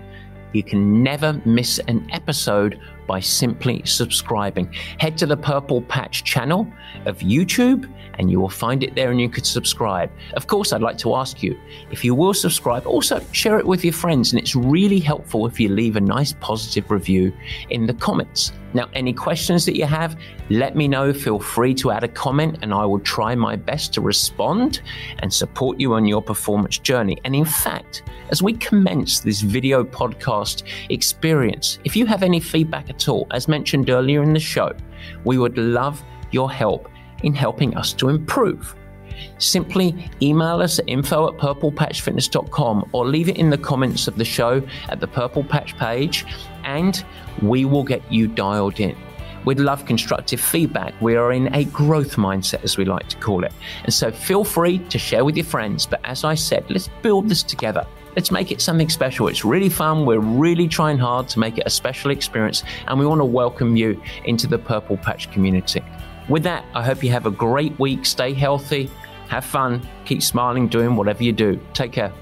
You can never miss an episode by simply subscribing. Head to the Purple Patch channel of YouTube and you will find it there and you could subscribe. Of course, I'd like to ask you if you will subscribe, also share it with your friends. And it's really helpful if you leave a nice positive review in the comments. Now, any questions that you have, let me know. Feel free to add a comment, and I will try my best to respond and support you on your performance journey. And in fact, as we commence this video podcast experience, if you have any feedback at all, as mentioned earlier in the show, we would love your help in helping us to improve. Simply email us at info at purplepatchfitness.com or leave it in the comments of the show at the Purple Patch page and we will get you dialed in. We'd love constructive feedback. We are in a growth mindset, as we like to call it. And so feel free to share with your friends. But as I said, let's build this together. Let's make it something special. It's really fun. We're really trying hard to make it a special experience. And we want to welcome you into the Purple Patch community. With that, I hope you have a great week. Stay healthy, have fun, keep smiling, doing whatever you do. Take care.